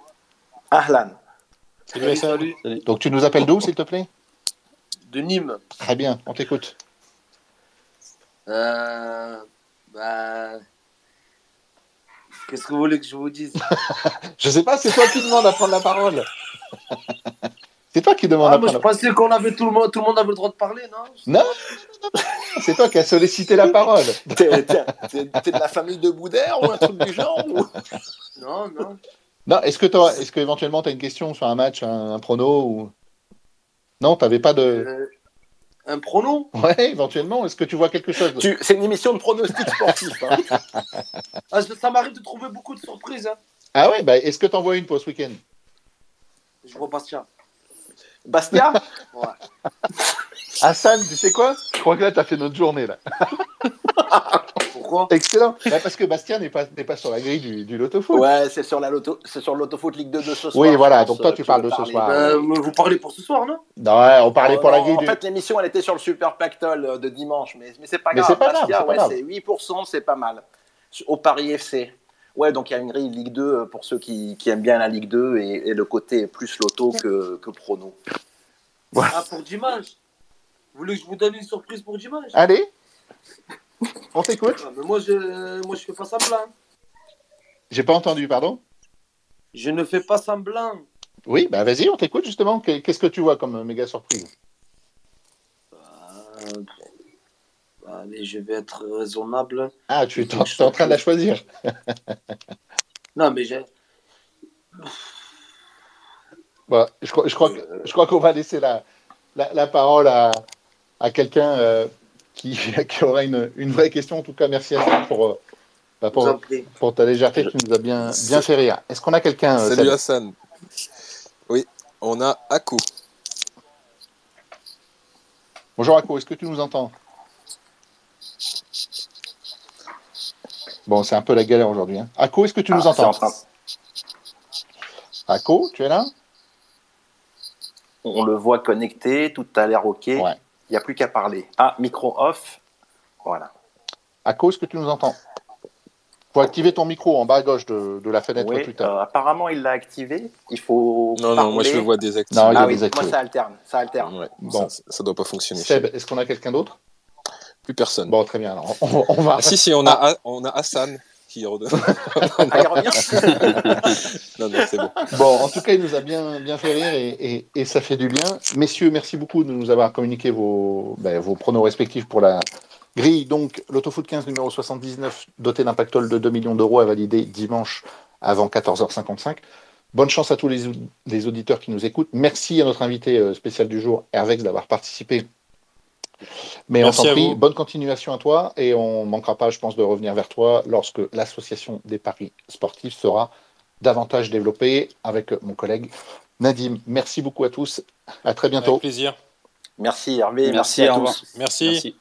[SPEAKER 2] Ahlan.
[SPEAKER 5] Salut, salut.
[SPEAKER 1] Donc tu nous appelles d'où, s'il te plaît?
[SPEAKER 7] De Nîmes.
[SPEAKER 1] Très bien, on t'écoute.
[SPEAKER 7] Euh, bah... Qu'est-ce que vous voulez que je vous dise? [laughs]
[SPEAKER 1] Je sais pas, c'est toi qui demande à prendre la parole. [laughs] C'est toi qui demande
[SPEAKER 7] ah, moi, Je pensais qu'on avait tout le monde, tout le monde avait le droit de parler, non?
[SPEAKER 1] Non, c'est toi qui as sollicité la parole. [laughs]
[SPEAKER 2] T'es de la famille de Boudère ou un truc du genre
[SPEAKER 7] Non, non.
[SPEAKER 1] Non, est-ce que est-ce que éventuellement tu as une question sur un match, un, prono ou? Non, t'avais pas de. Euh,
[SPEAKER 7] un prono?
[SPEAKER 1] Ouais, éventuellement. Est-ce que tu vois quelque chose?
[SPEAKER 2] Tu... C'est une émission de pronostic sportif. Hein. [laughs]
[SPEAKER 7] ah, ça m'arrive de trouver beaucoup de surprises. Hein.
[SPEAKER 1] Ah ouais, bah, est-ce que tu envoies une pour ce week-end?
[SPEAKER 7] Je vois Bastien.
[SPEAKER 2] Bastia
[SPEAKER 7] Ouais.
[SPEAKER 1] Hassan, tu sais quoi? Je crois que là, tu as fait notre journée. là.
[SPEAKER 7] Pourquoi?
[SPEAKER 1] Excellent. Bah, parce que Bastien n'est pas, pas sur la grille du, du Loto-Foot.
[SPEAKER 2] Ouais, c'est sur la Loto, c'est sur l'Autofoot Ligue 2 de ce soir.
[SPEAKER 1] Oui, voilà. Donc toi, tu parles de ce soir.
[SPEAKER 7] Euh, vous parlez pour ce soir, non?
[SPEAKER 1] Non, ouais, on parlait
[SPEAKER 2] Oh,
[SPEAKER 1] pour la grille
[SPEAKER 2] En
[SPEAKER 1] du.
[SPEAKER 2] fait, l'émission, elle était sur le Super Pactole euh, de dimanche, mais, mais c'est pas
[SPEAKER 1] Mais
[SPEAKER 2] grave.
[SPEAKER 1] c'est pas grave,
[SPEAKER 2] Bastia,
[SPEAKER 1] c'est pas
[SPEAKER 2] ouais,
[SPEAKER 1] grave.
[SPEAKER 2] c'est 8%, c'est pas mal. Au Paris FC. Ouais, donc il y a une grille Ligue 2 euh, pour ceux qui, qui aiment bien la Ligue 2 et, et le côté plus loto que, que prono.
[SPEAKER 7] Ah, pour dimanche Vous voulez que je vous donne une surprise pour dimanche?
[SPEAKER 1] Allez, on t'écoute.
[SPEAKER 7] Ah, mais moi, je, moi, je fais pas semblant.
[SPEAKER 1] J'ai pas entendu, pardon?
[SPEAKER 7] Je ne fais pas semblant.
[SPEAKER 1] Oui, bah vas-y, on t'écoute justement. Qu'est- Qu'est-ce que tu vois comme méga surprise?
[SPEAKER 7] Euh, allez, je vais être raisonnable.
[SPEAKER 1] Ah, tu es en, tu es en train de la choisir.
[SPEAKER 7] Non, mais j'ai.
[SPEAKER 1] Voilà, je crois, je crois, je crois qu'on va laisser la, la, la parole à, à quelqu'un euh, qui, [laughs] qui aura une, une vraie question. En tout cas, merci à toi pour, euh, bah, pour, ta légèreté. Tu nous as bien, bien fait rire. Est-ce qu'on a quelqu'un euh,
[SPEAKER 4] Salut Hassan. Oui, on a Aku.
[SPEAKER 1] Bonjour Ako, est-ce que tu nous entends? Bon, c'est un peu la galère aujourd'hui. Hein. Ako, est-ce que tu nous
[SPEAKER 2] Ah,
[SPEAKER 1] entends?
[SPEAKER 2] en train-
[SPEAKER 1] Ako, tu es là?
[SPEAKER 2] On le voit connecté, tout a l'air OK. Il
[SPEAKER 1] Ouais.
[SPEAKER 2] n'y a plus qu'à parler. Ah, micro off. Voilà.
[SPEAKER 1] Ako, est-ce que tu nous entends? Faut activer ton micro en bas à gauche de, de la fenêtre
[SPEAKER 2] Oui,
[SPEAKER 1] Twitter.
[SPEAKER 2] euh, apparemment, il l'a activé. Il faut.
[SPEAKER 4] Non, non, moi je le vois désactivé.
[SPEAKER 1] Non, il
[SPEAKER 2] Ah oui,
[SPEAKER 1] désactivé.
[SPEAKER 2] moi, ça alterne. Ça alterne.
[SPEAKER 4] Ouais,
[SPEAKER 1] Bon.
[SPEAKER 4] ça, ça doit pas fonctionner.
[SPEAKER 1] Seb, est-ce qu'on a quelqu'un d'autre?
[SPEAKER 4] Plus personne.
[SPEAKER 1] Bon, très bien. Alors, on, on va.
[SPEAKER 4] Ah, si, si, on a, on a Hassan qui redonne. [laughs]
[SPEAKER 2] Ah,
[SPEAKER 4] non, non, c'est bon.
[SPEAKER 1] Bon, en tout cas, il nous a bien, bien fait rire et, et- et ça fait du bien. Messieurs, merci beaucoup de nous avoir communiqué vos, ben, vos pronos respectifs pour la grille. Donc, l'Autofoot 15 numéro 79, doté d'un pactole de 2 millions d'euros à valider dimanche avant 14h55. Bonne chance à tous les, auditeurs qui nous écoutent. Merci à notre invité spécial du jour, Hervex, d'avoir participé. Mais on s'en prie, bonne continuation à toi et on ne manquera pas, je pense, de revenir vers toi lorsque l'association des paris sportifs sera davantage développée avec mon collègue Nadim. Merci beaucoup à tous. À très bientôt.
[SPEAKER 5] Avec plaisir.
[SPEAKER 2] Merci Hervé. Merci, à tous.
[SPEAKER 5] merci.